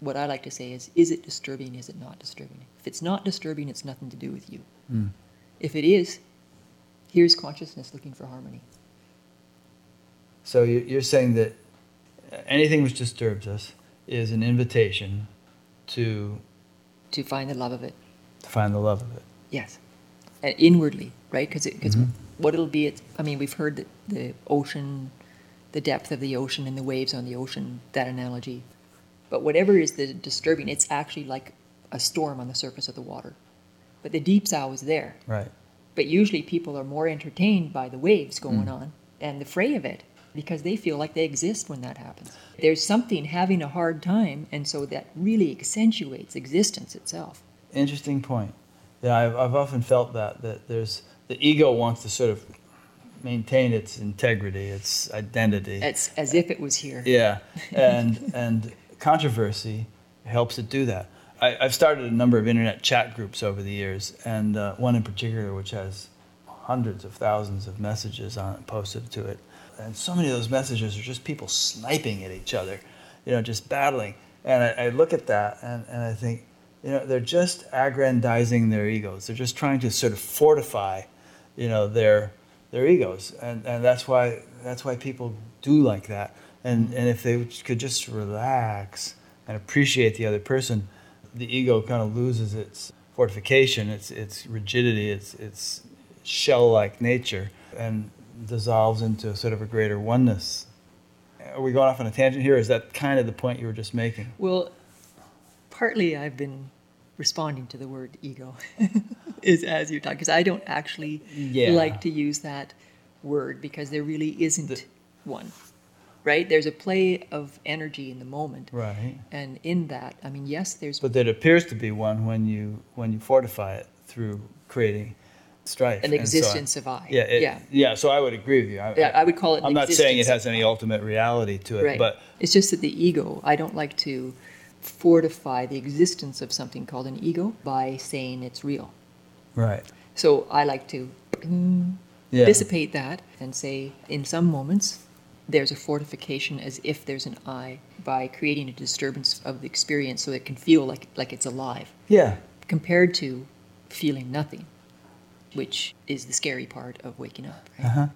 what I like to say is, is it disturbing? Is it not disturbing? If it's not disturbing, it's nothing to do with you. Mm. If it is, here's consciousness looking for harmony. So you- you're saying that anything which disturbs us is an invitation to To find the love of it. to find the love of it. Yes. And inwardly, right? Because because Mhm. What it'll be, it's, I mean, we've heard that the ocean, the depth of the ocean and the waves on the ocean, that analogy. But whatever is the disturbing, it's actually like a storm on the surface of the water. But the deep sow is there. Right. But usually people are more entertained by the waves going Mm. on and the fray of it because they feel like they exist when that happens. There's something having a hard time, and so that really accentuates existence itself. Interesting point. Yeah, I've, I've often felt that that there's the ego wants to sort of maintain its integrity, its identity. It's as if it was here. Yeah, [LAUGHS] and and controversy helps it do that. I, I've started a number of internet chat groups over the years, and uh, one in particular which has hundreds of thousands of messages on it posted to it, and so many of those messages are just people sniping at each other, you know, just battling. And I, I look at that and, and I think, you know, they're just aggrandizing their egos. They're just trying to sort of fortify, you know, their their egos, and and that's why that's why people do like that. And mm-hmm. and if they could just relax and appreciate the other person, the ego kind of loses its fortification, its its rigidity, its its shell-like nature, and dissolves into sort of a greater oneness. Are we going off on a tangent here? Is that kind of the point you were just making? Well, partly I've been responding to the word ego, [LAUGHS] is as you're talking, because I don't actually Yeah. like to use that word because there really isn't The- one, right? There's a play of energy in the moment, Right. and in that, I mean, yes, there's But there appears to be one when you when you fortify it through creating strife. an and so existence of I. Yeah, it, yeah. yeah. So I would agree with you. I, Yeah, I would call it I'm not saying it has any ultimate reality to it, Right. but it's just that the ego, I don't like to fortify the existence of something called an ego by saying it's real. right. So I like to mm, Yeah. dissipate that and say, in some moments, there's a fortification as if there's an I by creating a disturbance of the experience so it can feel like, like it's alive, Yeah. compared to feeling nothing, which is the scary part of waking up. Right? Uh-huh.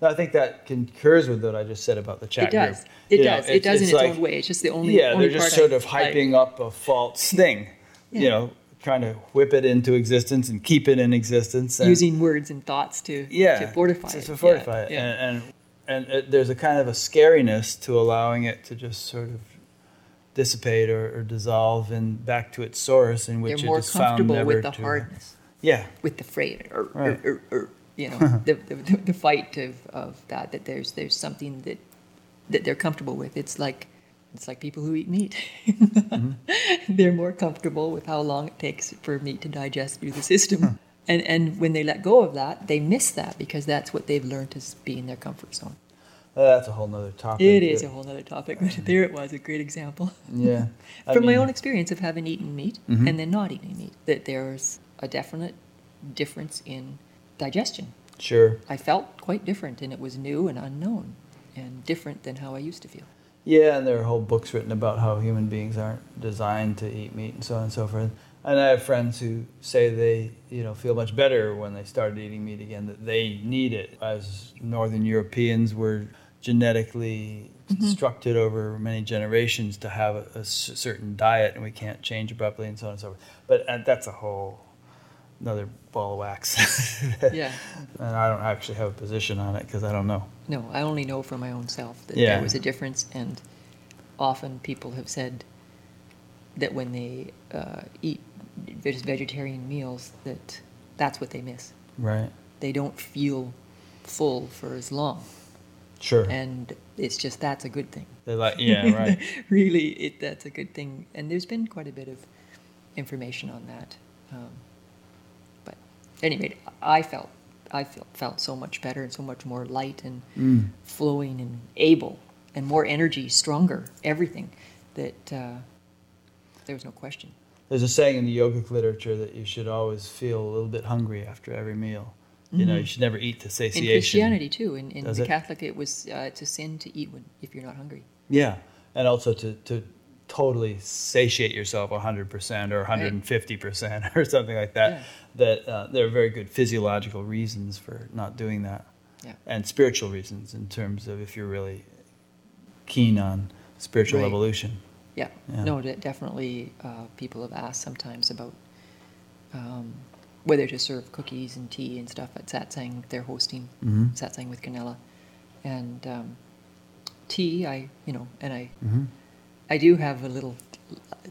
No, I think that concurs with what I just said about the chat It does. group. It You know, does. it does in it's like- own way. It's just the only. Yeah, only they're just sort of hyping up a false thing. Yeah. You know, trying to whip it into existence and keep it in existence. And, using words and thoughts to yeah, to fortify to, it. to fortify Yeah, it, yeah. and and, and it, there's a kind of a scariness to allowing it to just sort of dissipate or, or dissolve and back to its source, in which They're it is found comfortable never with the to. hardness, Yeah, with the fray, or, Right. or, or you know, [LAUGHS] the, the, the fight of, of that. That there's there's something that that they're comfortable with. It's like it's like people who eat meat. Mm-hmm. [LAUGHS] they're more comfortable with how long it takes for meat to digest through the system. And, and when they let go of that, they miss that because that's what they've learned to be in their comfort zone. Uh, that's a whole nother topic. It is a whole other topic, but there it was, a great example. [LAUGHS] Yeah, From my own experience of having eaten meat Mhm. and then not eating meat, that there's a definite difference in digestion. Sure. I felt quite different, and it was new and unknown, and different than how I used to feel. Yeah, and there are whole books written about how human beings aren't designed to eat meat and so on and so forth. And I have friends who say they, you know, feel much better when they started eating meat again. That they need it. As Northern Europeans were genetically mm-hmm. constructed over many generations to have a certain diet, and we can't change abruptly and so on and so forth. But and that's a whole another ball of wax. [LAUGHS] Yeah. And I don't actually have a position on it because I don't know. No, I only know for my own self that Yeah. there was a difference, and often people have said that when they uh, eat veg- vegetarian meals, that that's what they miss. Right. they don't feel full for as long. Sure. And it's just that's a good thing. They're like, yeah, right. [LAUGHS] really, it, that's a good thing. And there's been quite a bit of information on that. Um, anyway, I felt I felt felt so much better and so much more light and Mm. flowing and able and more energy, stronger, everything. That uh, there was no question. There's a saying in the yogic literature that you should always feel a little bit hungry after every meal. You know, you should never eat to Mm-hmm. In. Christianity too, in, in the it? Catholic, it was uh, to sin to eat when if you're not hungry. Yeah, and also to, to totally satiate yourself 100% or 150% [LAUGHS] or something like that. That uh, there are very good physiological reasons for not doing that, Yeah. and spiritual reasons in terms of if you're really keen on spiritual Right. evolution. Yeah, Yeah. no, de- definitely. Uh, people have asked sometimes about um, whether to serve cookies and tea and stuff at satsang. They're hosting Mhm. satsang with Canella, and um, tea. I, you know, and I, Mm-hmm. I do have a little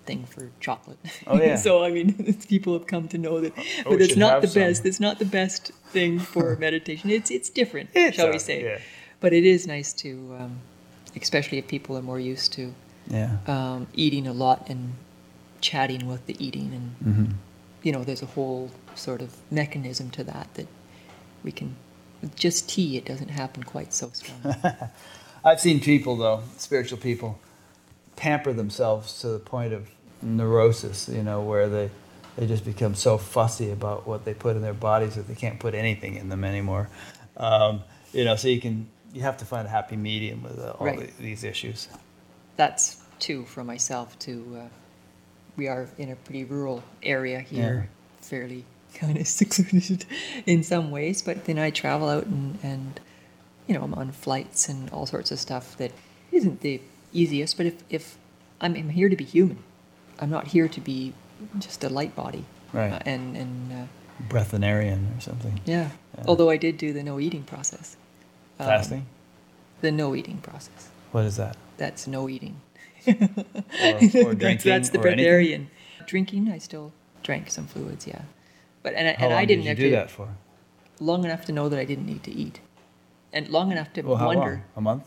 thing for chocolate. Oh, yeah. [LAUGHS] so I mean, [LAUGHS] people have come to know that, Oh, but it's not the some. best. It's not the best thing for [LAUGHS] meditation. It's it's different, It's shall all we say? yeah. But it is nice to, um, especially if people are more used to Yeah. um, eating a lot and chatting with the eating and hmm you know there's a whole sort of mechanism to that that we can with just tea it doesn't happen quite so strong I've seen people, though, spiritual people, pamper themselves to the point of neurosis, you know, where they, they just become so fussy about what they put in their bodies that they can't put anything in them anymore. Um, you know, so you can, you have to find a happy medium with uh, all Right. the, these issues. that's too for myself too. uh, we are in a pretty rural area here fairly kind of secluded in some ways but then i travel out and, and you know i'm on flights and all sorts of stuff that isn't the easiest but if, if I'm, I'm here to be human i'm not here to be just a light body Right. Uh, and and uh, Breathanarian or something. yeah. Yeah. although i did do the no eating process Um, Fasting? the no eating process What is that? that's no eating Or, or [LAUGHS] that's, drinking? that's the breatharian. Drinking, I still drank some fluids, yeah. But and, I- How and long I didn't did you do that for? long enough to know that I didn't need to eat, and long enough to Well, how wonder. long? A month?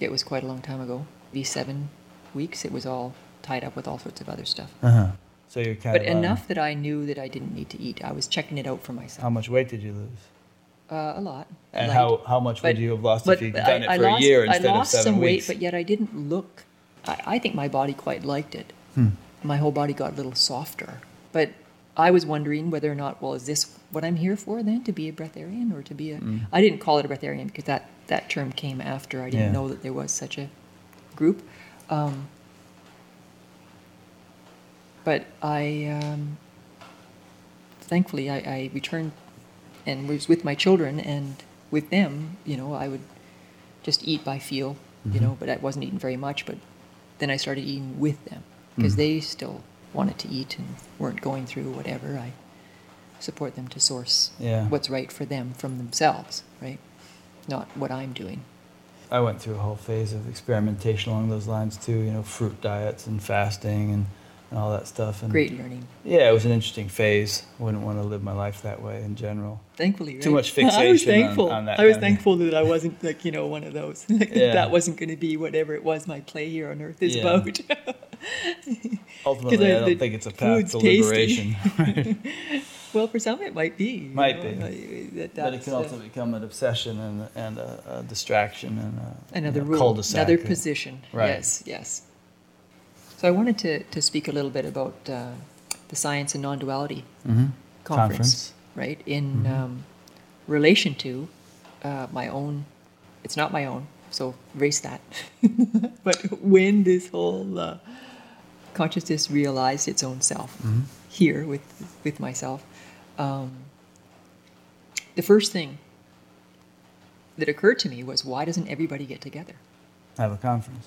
It was quite a long time ago. Maybe seven weeks. It was all tied up with all sorts of other stuff. Uh huh. So you're kind But of. on- enough that I knew that I didn't need to eat. I was checking it out for myself. How much weight did you lose? Uh, a lot. And lied. how, how much would you have lost but if you'd I- done it I for lost- a year instead of seven weeks? I lost some weight, but yet I didn't look. I, I think my body quite liked it. Hmm. My whole body got a little softer. But I was wondering whether or not, well, is this what I'm here for then, to be a breatharian or to be a? Mm. I didn't call it a breatharian because that, that term came after. I didn't Yeah. know that there was such a group. Um, but I, um, thankfully, I, I returned and was with my children, and with them, you know, I would just eat by feel, you Mhm. know, but I wasn't eating very much. But then I started eating with them because Mm. they still wanted to eat and weren't going through whatever. I support them to source Yeah. what's right for them from themselves, right? Not what I'm doing. I went through a whole phase of experimentation along those lines too. You know, fruit diets and fasting and, and all that stuff. And Great learning. Yeah, it was an interesting phase. I wouldn't want to live my life that way in general. Thankfully, Too right? much [LAUGHS] I was fixation on- thankful. on that I was kind of thing. thankful that I wasn't like you know one of those. [LAUGHS] Like, that Yeah. That wasn't going to be whatever it was my play here on earth is Yeah. about. [LAUGHS] Ultimately, I- I, don't think it's a path to liberation. Well, for some it might be. Might know, be. that- but it can also become an obsession and, and a, a distraction and a another you know, rule, cul-de-sac. another position. Right. Yes, yes. So I wanted to, to speak a little bit about uh, the science and non-duality hmm conference, right? In Mhm. um, relation to uh, my own, it's not my own, so erase that. [LAUGHS] but when this whole uh, consciousness realized its own self Mhm. Here with with myself, um, the first thing that occurred to me was, why doesn't everybody get together? Have a conference.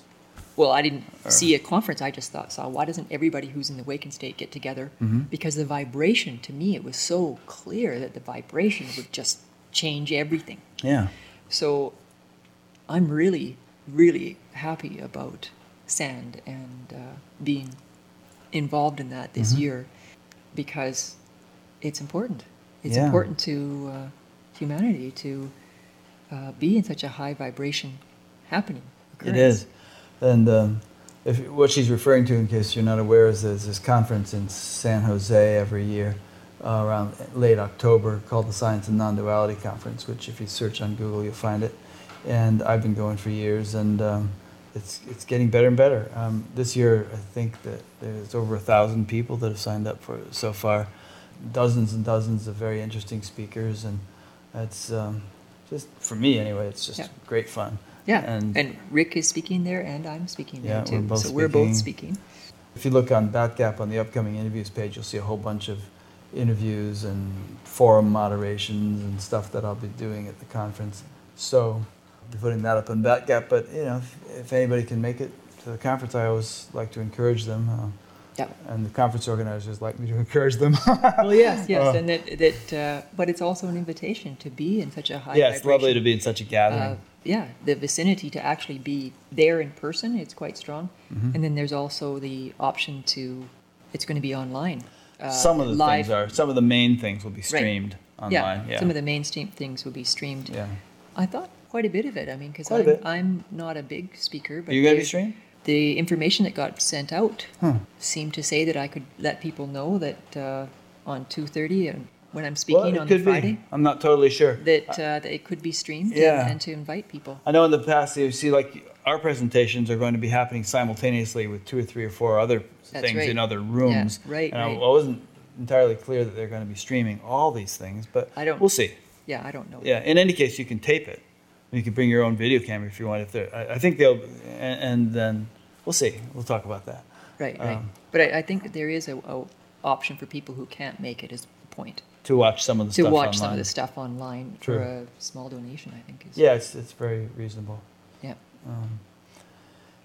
Well, I didn't Or- see a conference. I just thought, saw why doesn't everybody who's in the wakened state get together? Mhm. Because the vibration, to me, it was so clear that the vibration would just change everything. Yeah. So I'm really, really happy about SAND and uh, being involved in that this Mhm. year because it's important. It's Yeah. important to uh, humanity to uh, be in such a high vibration happening. It occurrence. is. And um, if, what she's referring to, in case you're not aware, is there's this conference in San Jose every year uh, around late October called the Science and Non-Duality Conference, which if you search on Google, you'll find it. And I've been going for years, and um, it's, it's getting better and better. Um, this year, I think that there's over a thousand people that have signed up for it so far. Dozens and dozens of very interesting speakers, and it's um, just, for me anyway, it's just Yeah. great fun. Yeah, And- and, Rick is speaking there, and I'm speaking Yeah, there too. we're both so we're both speaking. speaking. If you look on Batgap on the upcoming interviews page, you'll see a whole bunch of interviews and forum moderations and stuff that I'll be doing at the conference. So be putting that up on Batgap. But you know, if, if anybody can make it to the conference, I always like to encourage them. Uh, Yeah. and the conference organizers like me to [LAUGHS] encourage them. Well, yes, [LAUGHS] yes, Uh, and that that. Uh, but it's also an invitation to be in such a high. yeah, it's lovely to be in such a gathering. Uh, yeah, the vicinity to actually be there in person, it's quite strong. Mhm. And then there's also the option to, it's going to be online. Uh, some of the live, things are, some of the main things will be streamed online. Yeah, Yeah, some of the mainstream things will be streamed. yeah. I thought quite a bit of it. I mean, because I'm. I'm not a big speaker, but Are you going to the- be streamed? the information that got sent out Hmm. seemed to say that I could let people know that uh, on 2:30 and when I'm speaking Well, on Friday be. I'm not totally sure. that uh, that it could be streamed and- Yeah. and, to invite people. I know in the past, you see, like our presentations are going to be happening simultaneously with two or three or four other That's things right. in other rooms. Yeah, right, And I, right. I wasn't entirely clear that they're going to be streaming all these things, but I don't- we'll see. Yeah, I don't know. Yeah. In any case, you can tape it. You can bring your own video camera if you want. If they're, I, I think they'll, and, and then we'll see. We'll talk about that. Right, right. Um, but I, I think there is a, a option for people who can't make it. Is the point To watch some of the to stuff watch some of online. the stuff online True. for a small donation? I think is Yeah, it's it's very reasonable. yeah. Um,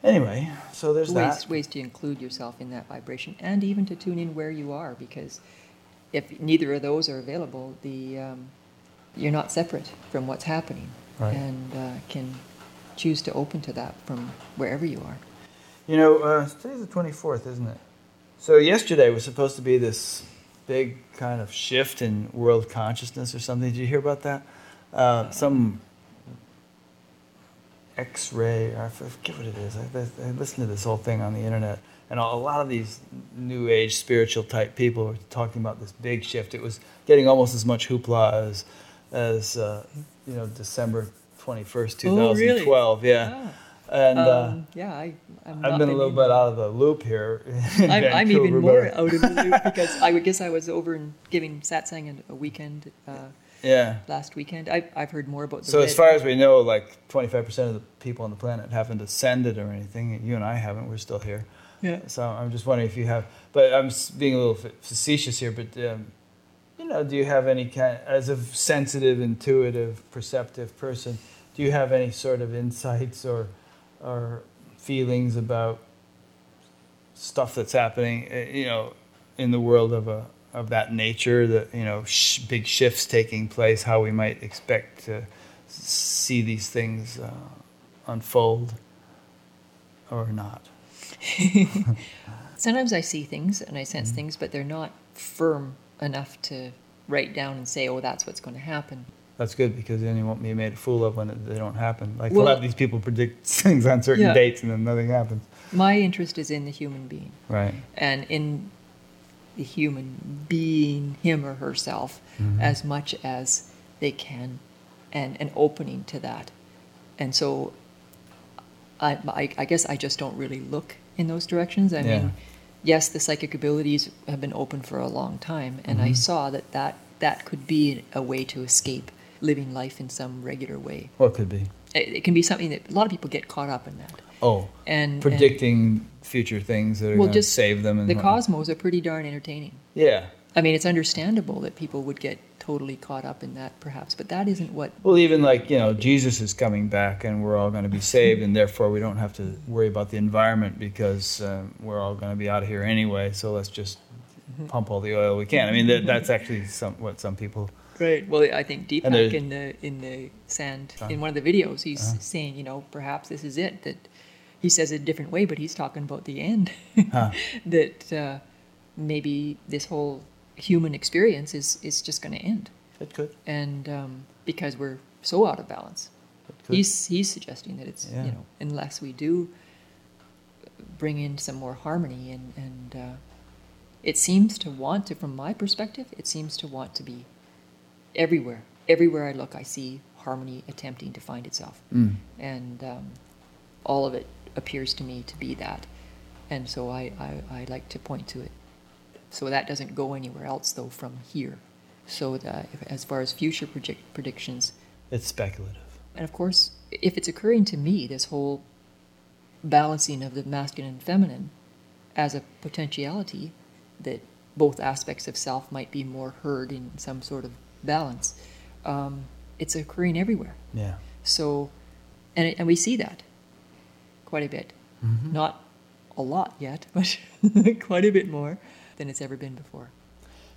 anyway, so there's ways that. ways to include yourself in that vibration and even to tune in where you are because if neither of those are available the um, you're not separate from what's happening Right. and uh, can choose to open to that from wherever you are You know, uh, today's the 24th, isn't it? So yesterday was supposed to be this big kind of shift in world consciousness or something. Did you hear about that? Uh, some X-ray, I forget what it is. I, I listened to this whole thing on the internet, and a lot of these New Age spiritual type people were talking about this big shift. It was getting almost as much hoopla as, as uh, you know, December 21st, Oh, really? 2012. Yeah, and. uh, um, yeah I, I'm I've been a little bit out of the loop here. [LAUGHS] I'm, I'm even more out of the loop [LAUGHS] because I would guess I was over and giving satsang in a weekend uh, Yeah. last weekend. I, I've heard more about the So red- as far as we know, like 25% of the people on the planet haven't ascended or anything. You and I haven't. We're still here. yeah. So I'm just wondering if you have. But I'm being a little facetious here. But um, you know, do you have any kind, as a sensitive, intuitive, perceptive person, do you have any sort of insights or or feelings about stuff that's happening? uh, You know, in the world of a of that nature, that you know, sh- big shifts taking place, how we might expect to see these things uh, unfold or not. [LAUGHS] Sometimes I see things and I sense Mm-hmm. things, but they're not firm enough to write down and say, "Oh, that's what's going to happen." That's good because then you won't be made a fool of when it, they don't happen. Like Well- a lot of these people predict [LAUGHS] things on certain Yeah. dates and then nothing happens. My interest is in the human being Right. and in the human being, him or herself, Mhm. as much as they can, and an opening to that. And so, I, I, I guess I just don't really look in those directions. I Yeah. mean, yes, the psychic abilities have been open for a long time, and I Mhm. saw that, that that could be a way to escape living life in some regular way. What could be? It, it can be something that a lot of people get caught up in that. Oh, And and predicting future things that are Well, going to save them. And the whatnot. cosmos are pretty darn entertaining. Yeah. I mean, it's understandable that people would get totally caught up in that, perhaps, but that isn't what. Well, even like, you know, Jesus is coming back and we're all going to be saved, and therefore we don't have to worry about the environment because um, we're all going to be out of here anyway, so let's just Mm-hmm. pump all the oil we can. I mean, that, that's actually some, what some people. Right. Well, I think Deepak in the in the SAND Uh, in one of the videos, he's uh-huh. saying, you know, perhaps this is it. That he says it a different way, but he's talking about the end. Huh. [LAUGHS] that uh, maybe this whole human experience is is just going to end. It could. and um, because we're so out of balance. He's he's suggesting that it's Yeah. you know unless we do bring in some more harmony and and uh, it seems to want to from my perspective it seems to want to be everywhere everywhere I look I see harmony attempting to find itself Mm. and um, all of it appears to me to be that and so I, I, I like to point to it so that doesn't go anywhere else though from here so if, as far as future project, predictions It's speculative. and of course, if it's occurring to me, this whole balancing of the masculine and feminine as a potentiality, that both aspects of self might be more heard in some sort of balance, um, it's occurring everywhere. Yeah. So, and, it- and we see that quite a bit. Mhm. Not a lot yet, [LAUGHS] but quite a bit more than it's ever been before.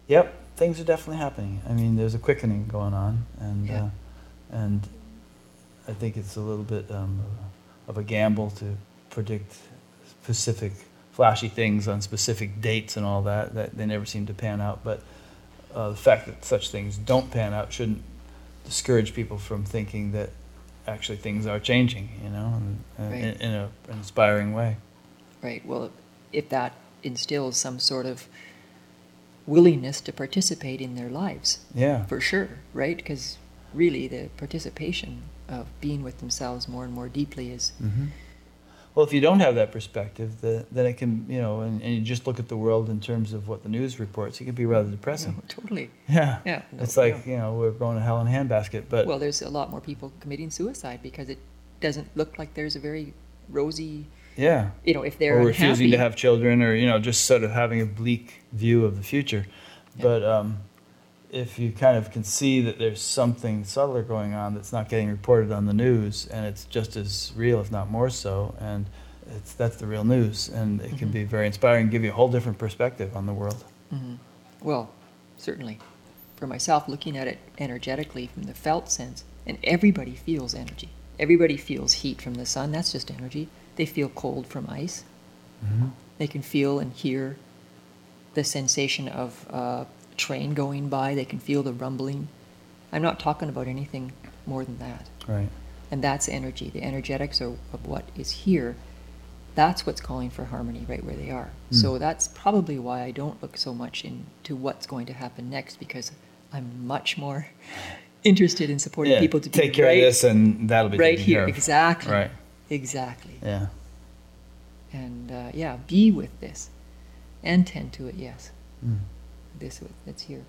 Yep, things are definitely happening. I mean, there's a quickening going on, and Yeah. uh, and I think it's a little bit um, of a gamble to predict specific flashy things on specific dates and all that. That they never seem to pan out. But uh, the fact that such things don't pan out shouldn't discourage people from thinking that actually things are changing. You know, and, and Right. in, in an inspiring way. Right. Well, if that instills some sort of willingness to participate in their lives, Yeah. for sure, right? Because really, the participation of being with themselves more and more deeply is hmm Well, if you don't have that perspective, the, then it can, you know, and, and you just look at the world in terms of what the news reports, it can be rather depressing. No, totally. Yeah. Yeah, no, it's like, no. you know, we're going to hell in a handbasket, but Well, there's a lot more people committing suicide because it doesn't look like there's a very rosy, yeah. you know, if they're or refusing to have children or, you know, just sort of having a bleak view of the future. Yeah. But um, if you kind of can see that there's something subtler going on that's not getting reported on the news and it's just as real, if not more so, and it's, that's the real news. And it can Mhm. be very inspiring, give you a whole different perspective on the world. Mhm. Well, certainly. For myself, looking at it energetically from the felt sense, and everybody feels energy. Everybody feels heat from the sun. That's just energy. They feel cold from ice. Mm-hmm. They can feel and hear the sensation of a train going by. They can feel the rumbling. I'm not talking about anything more than that. Right. And that's energy. The energetics are of what is here. That's what's calling for harmony right where they are. Mm. So that's probably why I don't look so much into what's going to happen next because I'm much more [LAUGHS] interested in supporting Yeah, people to be take care right, of this and that'll be right here. care. Exactly. Right. Exactly. Yeah. And uh, yeah, be with this and tend to it. Yes, Mm. this that's here.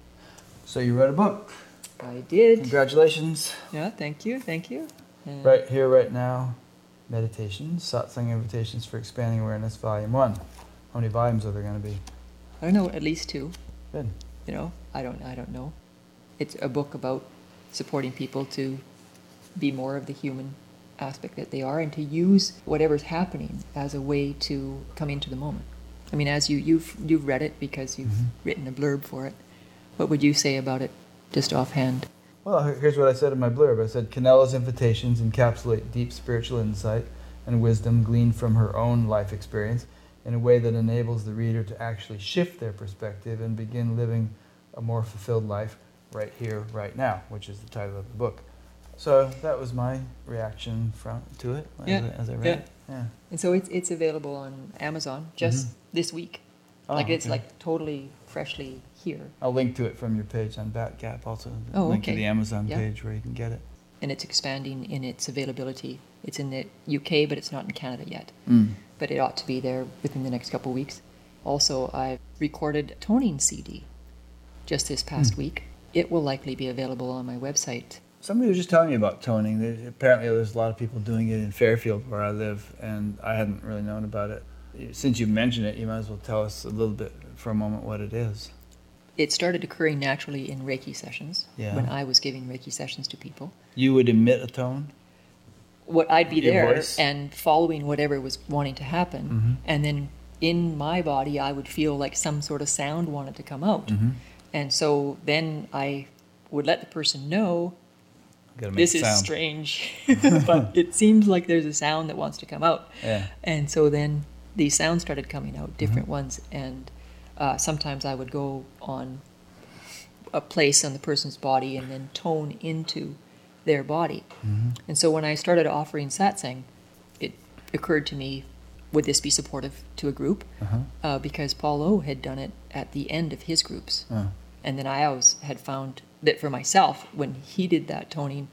So you wrote a book. I did. Congratulations. Yeah, thank you, thank you. And Right here, right now. Meditations, Satsang Invitations for Expanding Awareness, Volume 1. How many volumes are there going to be? I don't know, at least two. Good. You know, I don't, I don't know. It's a book about supporting people to be more of the human aspect that they are, and to use whatever's happening as a way to come into the moment. I mean, as you you've you've read it because you've Mhm. written a blurb for it. What would you say about it, just offhand? Well, here's what I said in my blurb. I said, Canella's invitations encapsulate deep spiritual insight and wisdom gleaned from her own life experience in a way that enables the reader to actually shift their perspective and begin living a more fulfilled life right here, right now, which is the title of the book. So that was my reaction from to it as, Yeah, I, as I read yeah. it. Yeah. And so it's it's available on Amazon just Mhm. this week. Oh, like it's okay. like totally freshly here. I'll link to it from your page on Batgap also. Oh, link to okay. the Amazon Yeah. page where you can get it. and it's expanding in its availability. It's in the UK, but it's not in Canada yet. Mm. But it ought to be there within the next couple of weeks. Also, I recorded a toning CD just this past Hmm. week. It will likely be available on my website. Somebody was just telling me about toning. Apparently, there's a lot of people doing it in Fairfield, where I live, and I hadn't really known about it. Since you mentioned it, you might as well tell us a little bit for a moment what it is. It started occurring naturally in Reiki sessions Yeah. when I was giving Reiki sessions to people. You would emit a tone. What I'd be Your there voice? and following whatever was wanting to happen, Mhm. and then in my body, I would feel like some sort of sound wanted to come out. Mm-hmm. And so then I would let the person know Got to make this is sound. strange, [LAUGHS] but [LAUGHS] it seems like there's a sound that wants to come out. Yeah. And so then these sounds started coming Mm-hmm. out, different ones. And uh, sometimes I would go on a place on the person's body and then tone into their body. Mm-hmm. And so when I started offering satsang, it occurred to me, would this be supportive to a group? Uh-huh. Uh, because Paul O had done it at the end of his groups. Oh. And then I always had found that for myself, when he did that toning,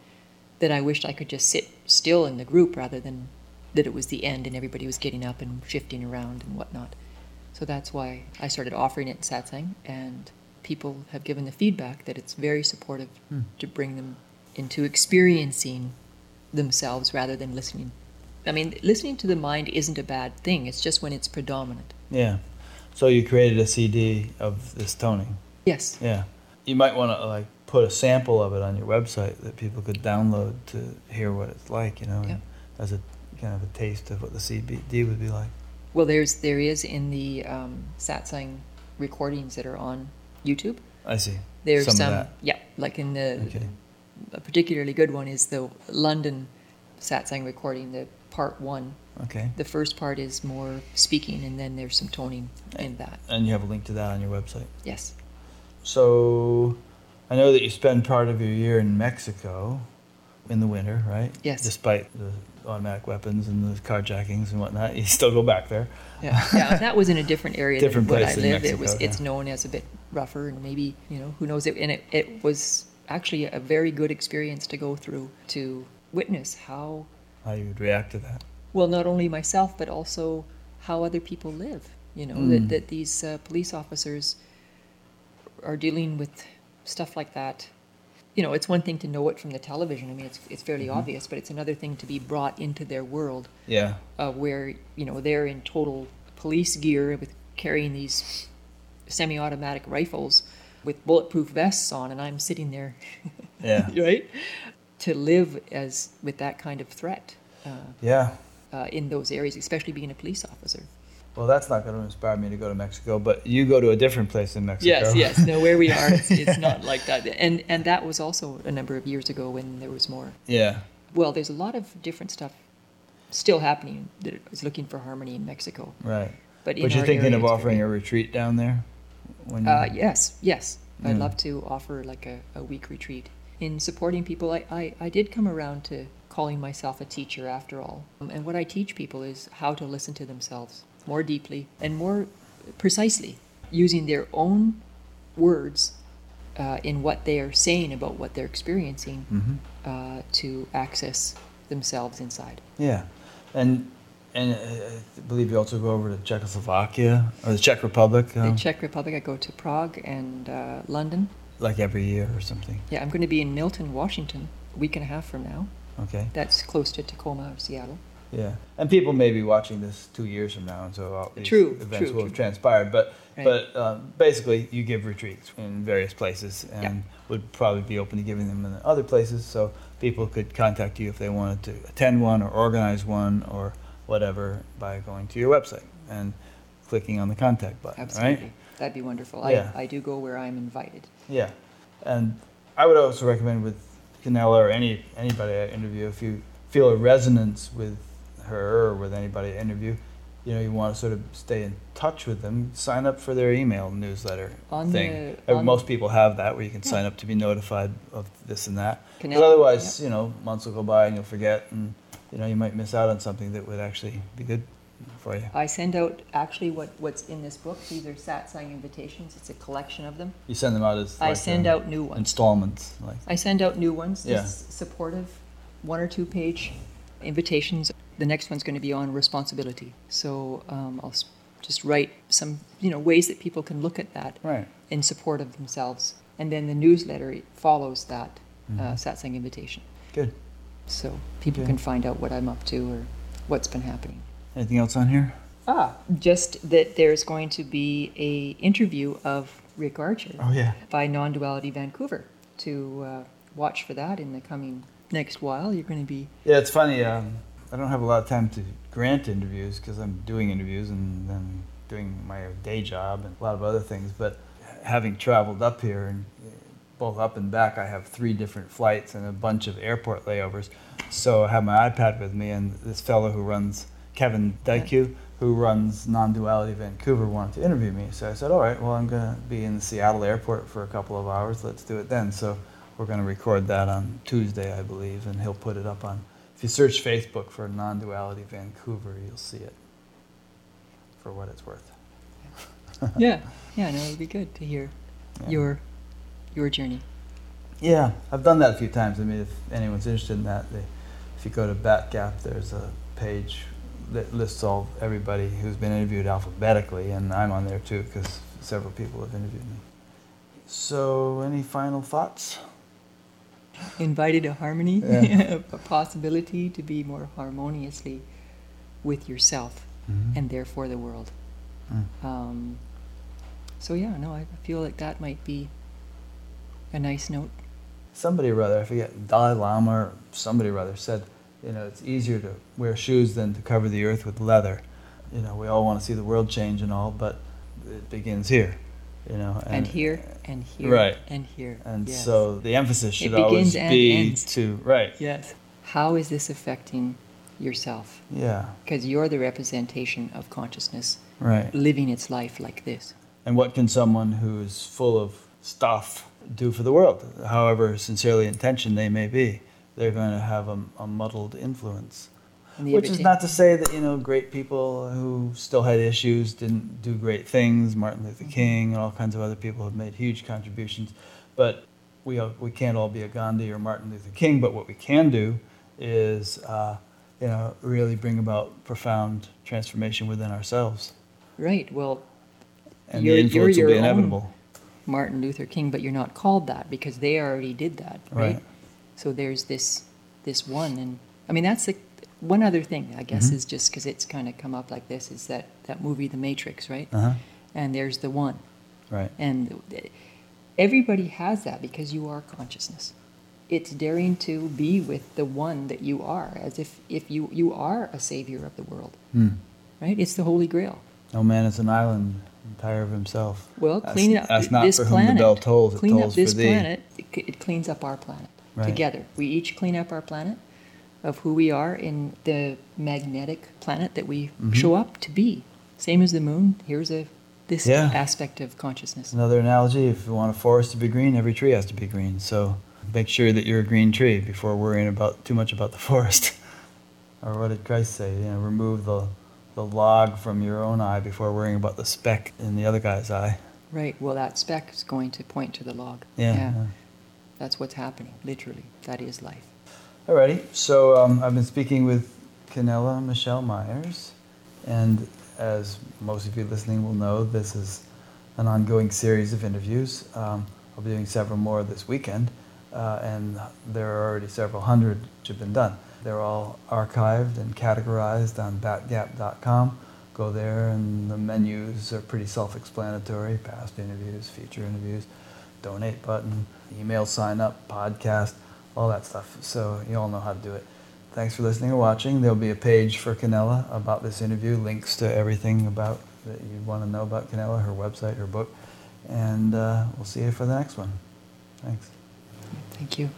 that I wished I could just sit still in the group rather than that it was the end and everybody was getting up and shifting around and whatnot. So that's why I started offering it in satsang, and people have given the feedback that it's very supportive Hmm. to bring them into experiencing themselves rather than listening. I mean, listening to the mind isn't a bad thing. It's just when it's predominant. Yeah. So you created a CD of this toning. Yes. Yeah. You might want to like put a sample of it on your website that people could download to hear what it's like, you know, Yeah. as a kind of a taste of what the CD would be like. Well, there's there is in the um, satsang recordings that are on YouTube. I see. There's Some some, yeah, like in the Okay. a particularly good one is the London satsang recording, the part one. Okay. The first part is more speaking, and then there's some toning in that. And you have a link to that on your website. Yes. So I know that you spend part of your year in Mexico in the winter, right? Yes. Despite the automatic weapons and the carjackings and whatnot, you still go back there. Yeah, yeah. That was in a different area Different than place I live. it was Mexico, it's known as a bit rougher, and maybe you know who knows it. And it, it was actually a very good experience to go through to witness how How you would react to that. well not only myself but also how other people live. You know Mm. that that these uh, police officers are dealing with stuff like that. You know, it's one thing to know it from the television. I mean, it's it's fairly Mm-hmm. obvious, but it's another thing to be brought into their world Yeah. uh, where you know they're in total police gear with carrying these semi-automatic rifles with bulletproof vests on, and I'm sitting there, [LAUGHS] Yeah. right, to live as with that kind of threat uh, Yeah. uh, in those areas, especially being a police officer. Well, that's not going to inspire me to go to Mexico, but you go to a different place in Mexico. Yes, yes. No, where we are, it's, it's not [LAUGHS] like that, and and that was also a number of years ago when there was more. yeah. Well, there's a lot of different stuff still happening that is looking for harmony in Mexico, Right. but But you're thinking of offering very- a retreat down there? When Uh, yes, yes. I'd Mm. love to offer like a, a week retreat. In supporting people, I, I, I did come around to calling myself a teacher after all. And what I teach people is how to listen to themselves more deeply and more precisely, using their own words uh, in what they are saying about what they're experiencing Mhm. uh, to access themselves inside. Yeah. And and uh, I believe you also go over to Czechoslovakia or the Czech Republic, The um, Czech Republic, I go to Prague and uh, London. like every year or something. Yeah, I'm going to be in Milton, Washington, a week and a half from now. Okay. That's close to Tacoma or Seattle. Yeah, and people may be watching this two years from now, and so all these True, events true, will have true. transpired. But Right. but um, basically, you give retreats in various places, and Yeah. would probably be open to giving them in other places. So people could contact you if they wanted to attend one or organize one or whatever by going to your website and clicking on the contact button. Absolutely. Right? That'd be wonderful. Yeah. I, I do go where I'm invited. Yeah, and I would also recommend with Canella or any anybody I interview, if you feel a resonance with her or with anybody I interview, you know, you want to sort of stay in touch with them, sign up for their email newsletter On thing. the- on- Most people have that where you can Yeah. sign up to be notified of this and that. Because otherwise, you know, months will go by and you'll forget, and you know, you might miss out on something that would actually be good for you. I send out actually what, what's in this book. These are satsang invitations. It's a collection of them. You send them out as I like, send um, out new ones. installments, like I send out new ones, Yeah. supportive, one or two page invitations. The next one's going to be on responsibility. So um, I'll just write some, you know, ways that people can look at that right. in support of themselves. And then the newsletter follows that uh, Mhm. satsang invitation. Good. So people Okay. can find out what I'm up to or what's been happening. Anything else on here? Ah, just that there's going to be a interview of Rick Archer Oh yeah. by Non-Duality Vancouver. To uh, watch for that in the coming next while. You're going to be Yeah, it's funny. Um, I don't have a lot of time to grant interviews because I'm doing interviews and then doing my day job and a lot of other things. But having traveled up here and uh, both up and back, I have three different flights and a bunch of airport layovers. So I have my iPad with me, and this fellow who runs Kevin Dyke, who runs Non-Duality Vancouver, wanted to interview me. So I said, "All right, well, I'm going to be in the Seattle airport for a couple of hours. Let's do it then." So we're going to record that on Tuesday, I believe, and he'll put it up on. If you search Facebook for Non Duality Vancouver, you'll see it for what it's worth. yeah, yeah, no, it'd be good to hear Yeah. your your journey. Yeah, I've done that a few times. I mean, if anyone's interested in that, they, if you go to Batgap, there's a page that lists all everybody who's been interviewed alphabetically, and I'm on there too because several people have interviewed me. So, any final thoughts? Invited a harmony, Yeah. [LAUGHS] a possibility to be more harmoniously with yourself Mhm. and therefore the world. Mm. Um, so yeah, no, I feel like that might be a nice note. somebody or other, I forget, Dalai Lama or somebody or other said, you know, it's easier to wear shoes than to cover the earth with leather. You know, we all want to see the world change and all, but it begins here. You know, And, here, and here, Right. and here. And yes. so the emphasis should begins always and be ends. to right. yes. How is this affecting yourself? Yeah. Because you're the representation of consciousness Right. living its life like this. And what can someone who's full of stuff do for the world? However sincerely intentioned they may be, they're going to have a, a muddled influence. Which is not to say that you know great people who still had issues didn't do great things. Martin Luther King and all kinds of other people have made huge contributions, but we we can't all be a Gandhi or Martin Luther King. But what we can do is uh, you know really bring about profound transformation within ourselves, Right. Well, and You're- the influence you're will be inevitable. Martin Luther King, but you're not called that because they already did that, right? Right. So there's this this one, and I mean that's the one other thing I guess Mhm. is just because it's kind of come up like this is that that movie The Matrix, right? Uh huh. And there's the one, Right. and everybody has that because you are consciousness. It's daring to be with the one that you are, as if if you you are a savior of the world, Hmm. right? It's the Holy Grail. No man is an island, entire of himself. Well, That's- clean up that's not this for whom planet. the bell tolls, it clean tolls up this for thee. planet. It, it cleans up our planet Right. together. We each clean up our planet of who we are in the magnetic planet that we Mhm. show up to be. Same as the moon. Here's a this Yeah. aspect of consciousness. Another analogy, if you want a forest to be green, every tree has to be green. So make sure that you're a green tree before worrying about too much about the forest. [LAUGHS] or what did Christ say? You know, remove the, the log from your own eye before worrying about the speck in the other guy's eye. Right. Well, that speck is going to point to the log. Yeah. yeah. That's what's happening. Literally, that is life. Alrighty, so um, I've been speaking with Canella Michelle Myers, and as most of you listening will know, this is an ongoing series of interviews. Um, I'll be doing several more this weekend, uh, and there are already several hundred which have been done. They're all archived and categorized on batgap.com. Go there, and the menus are pretty self explanatory past interviews, future interviews, donate button, email sign up, podcast, all that stuff. So you all know how to do it. Thanks for listening or watching. There'll be a page for Canella about this interview, links to everything about that you want to know about Canella, her website, her book, and uh, we'll see you for the next one. Thanks. Thank you.